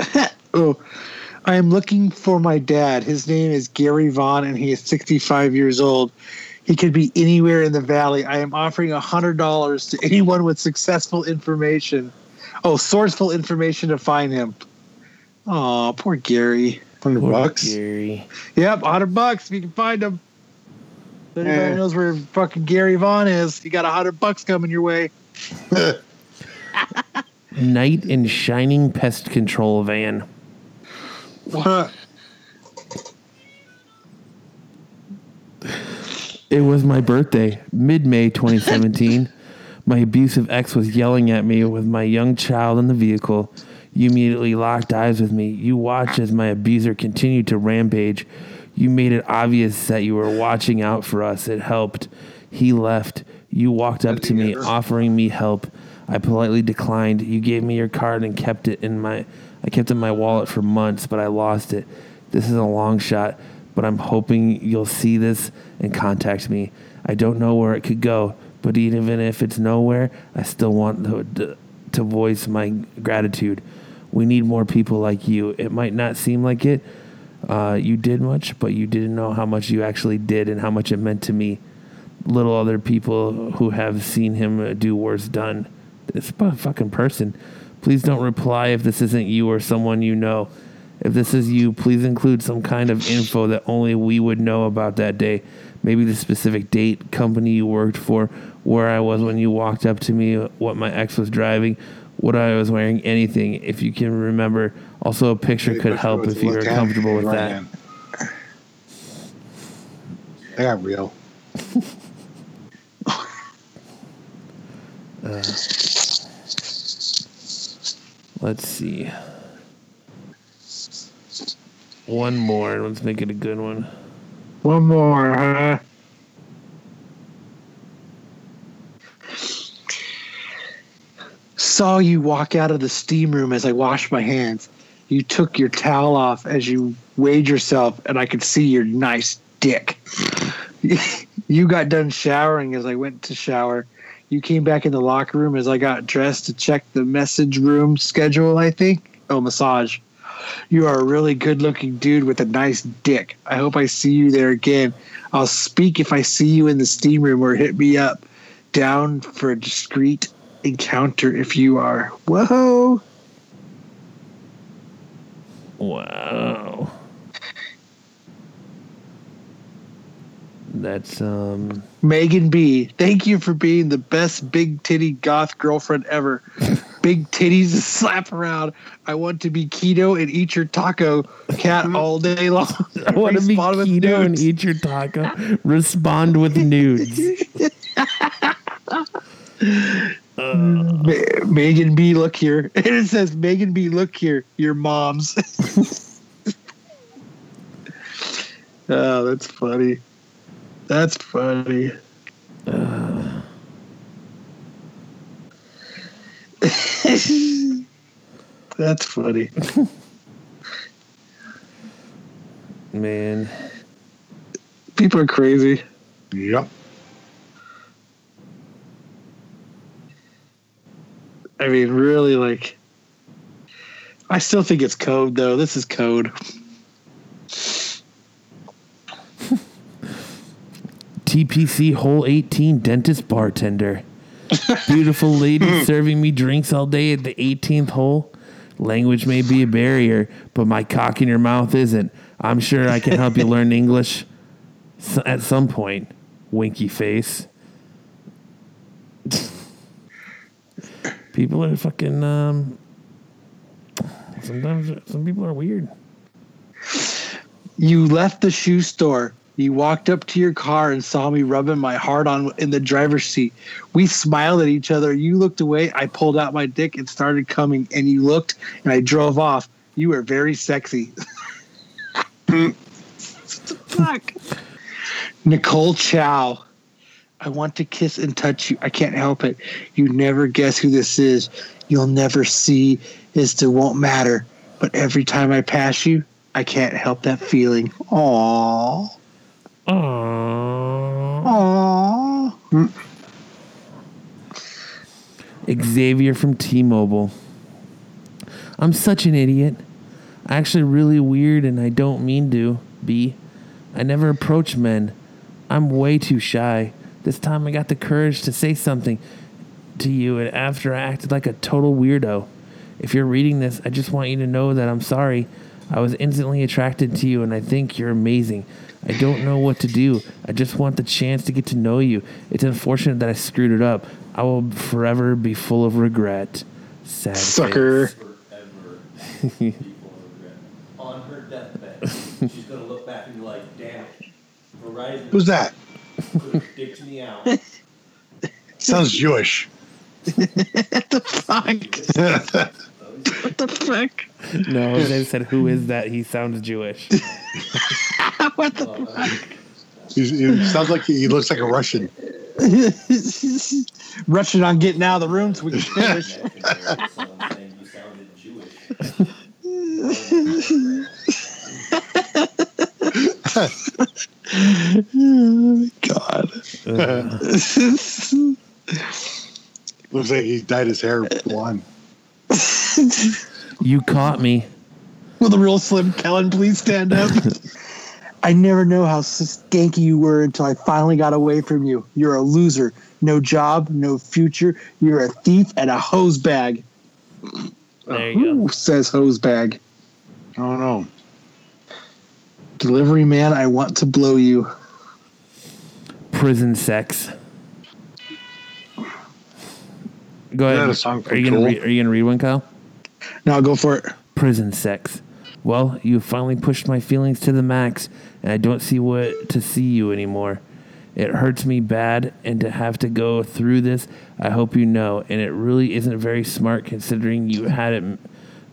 Oh, I am looking for my dad. His name is Gary Vaughn, and he is 65 years old. He could be anywhere in the valley. I am offering $100 to anyone with successful information. Oh, sourceful information to find him. Oh, poor Gary. Hundred bucks. Gary. Yep, 100 bucks if you can find him. If anybody Eh. knows where fucking Gary Vaughn is, you got a 100 bucks coming your way. Knight in shining pest control van. What? It was my birthday, mid May 2017. my abusive ex was yelling at me with my young child in the vehicle. You immediately locked eyes with me. You watched as my abuser continued to rampage. You made it obvious that you were watching out for us. It helped. He left. You walked up to me, offering me help. I politely declined. You gave me your card and kept it in my I kept it in my wallet for months, but I lost it. This is a long shot, but I'm hoping you'll see this and contact me. I don't know where it could go, but even if it's nowhere, I still want to, to voice my gratitude. We need more people like you. It might not seem like it. Uh, you did much, but you didn't know how much you actually did and how much it meant to me. Little other people who have seen him do worse done. This fu- fucking person. Please don't reply if this isn't you or someone you know. If this is you, please include some kind of info that only we would know about that day. Maybe the specific date, company you worked for, where I was when you walked up to me, what my ex was driving, what I was wearing, anything. If you can remember, also a picture could help if you're comfortable with that. I got real. Uh, let's see. One more. Let's make it a good one. One more, huh? Saw you walk out of the steam room as I washed my hands. You took your towel off as you weighed yourself, and I could see your nice dick. you got done showering as I went to shower. You came back in the locker room as I got dressed to check the message room schedule, I think. Oh, massage. You are a really good looking dude with a nice dick. I hope I see you there again. I'll speak if I see you in the steam room or hit me up. Down for a discreet encounter if you are. Whoa. Wow. That's um Megan B, thank you for being the best big titty goth girlfriend ever. big titties to slap around. I want to be keto and eat your taco cat all day long. I want to be keto and eat your taco. Respond with nudes. Ma- Megan B, look here. And it says, Megan B, look here. Your mom's. oh, that's funny. That's funny. that's funny. Man. People are crazy. Yep. I mean, really, like, I still think it's code, though. This is code. TPC hole 18 dentist bartender. Beautiful lady serving me drinks all day at the 18th hole. Language may be a barrier, but my cock in your mouth isn't. I'm sure I can help you learn English at some point. Winky face. People are fucking. Um, sometimes some people are weird. You left the shoe store. You walked up to your car and saw me rubbing my heart on in the driver's seat. We smiled at each other. You looked away. I pulled out my dick and started coming. And you looked, and I drove off. You were very sexy. What the fuck. Nicole Chow. I want to kiss and touch you. I can't help it. You never guess who this is. You'll never see. It won't matter. But every time I pass you, I can't help that feeling. Aww. Aww. Aww. Mm. Xavier from T-Mobile. I'm such an idiot. I'm Actually, really weird, and I don't mean to be. I never approach men. I'm way too shy. This time I got the courage to say something to you, and after I acted like a total weirdo. If you're reading this, I just want you to know that I'm sorry. I was instantly attracted to you, and I think you're amazing. I don't know what to do. I just want the chance to get to know you. It's unfortunate that I screwed it up. I will forever be full of regret. Sad Sucker. face. forever. On her deathbed, she's gonna look back and be like, damn. Verizon Who's that? Put dicked me out. Sounds Jewish. Fuck. what the fuck? No, Jose said, "Who is that?" He sounds Jewish. what the fuck? He's, he sounds like he, he looks like a Russian. Rushing on getting out of the room so we can finish. Someone saying you sounded God. Looks like he dyed his hair blonde. You caught me. Will the real Slim Kellen please stand up? I never know how skanky you were until I finally got away from you. You're a loser. No job, no future. You're a thief and a hose bag. There you Who says hose bag? I don't know. Delivery man, I want to blow you. Go. Prison sex. Go ahead. a song are you gonna Tool? read, Are you gonna read one, Kyle? Now go for it. Prison sex. Well, you finally pushed my feelings to the max, and I don't see what to see you anymore. It hurts me bad, and to have to go through this, I hope you know, and it really isn't very smart considering you had it m-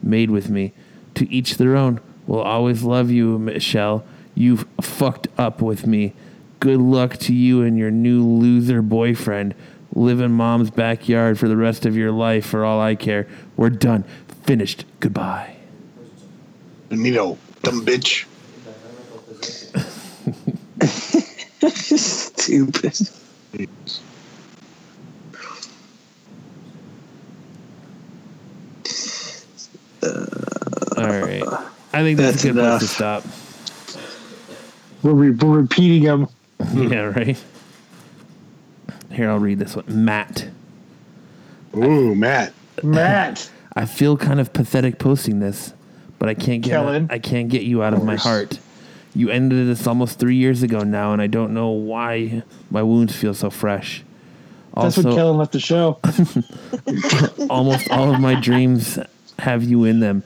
made with me. To each their own. We'll always love you, Michelle. You've fucked up with me. Good luck to you and your new loser boyfriend. Live in mom's backyard for the rest of your life, for all I care. We're done. Finished. Goodbye. Nino, dumb bitch. Stupid. All right. I think that's, That's a good enough. place to stop. We're, re- we're repeating them. yeah, right. Here, I'll read this one. Matt. Ooh, Matt. Matt. I feel kind of pathetic posting this, but I can't get Kellen. I can't get you out of my heart. You ended this almost three years ago now, and I don't know why my wounds feel so fresh. That's when Kellen left the show. almost all of my dreams have you in them,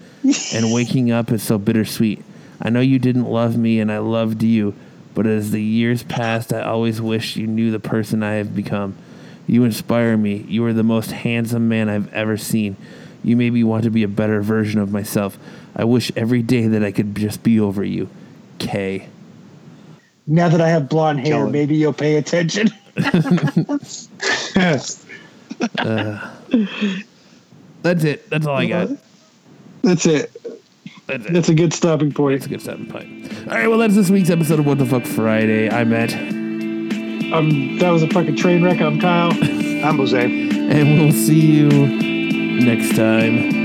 and waking up is so bittersweet. I know you didn't love me, and I loved you, but as the years passed, I always wished you knew the person I have become. You inspire me. You are the most handsome man I've ever seen. You made me want to be a better version of myself. I wish every day that I could just be over you. K. Now that I have blonde hair, Kellen. maybe you'll pay attention. Uh, that's it. That's all I got. That's it. That's it. That's a good stopping point. That's a good stopping point. All right, well, that's this week's episode of What the Fuck Friday. I met, Um, that was a fucking train wreck. I'm Kyle. I'm Jose. and we'll see you next time.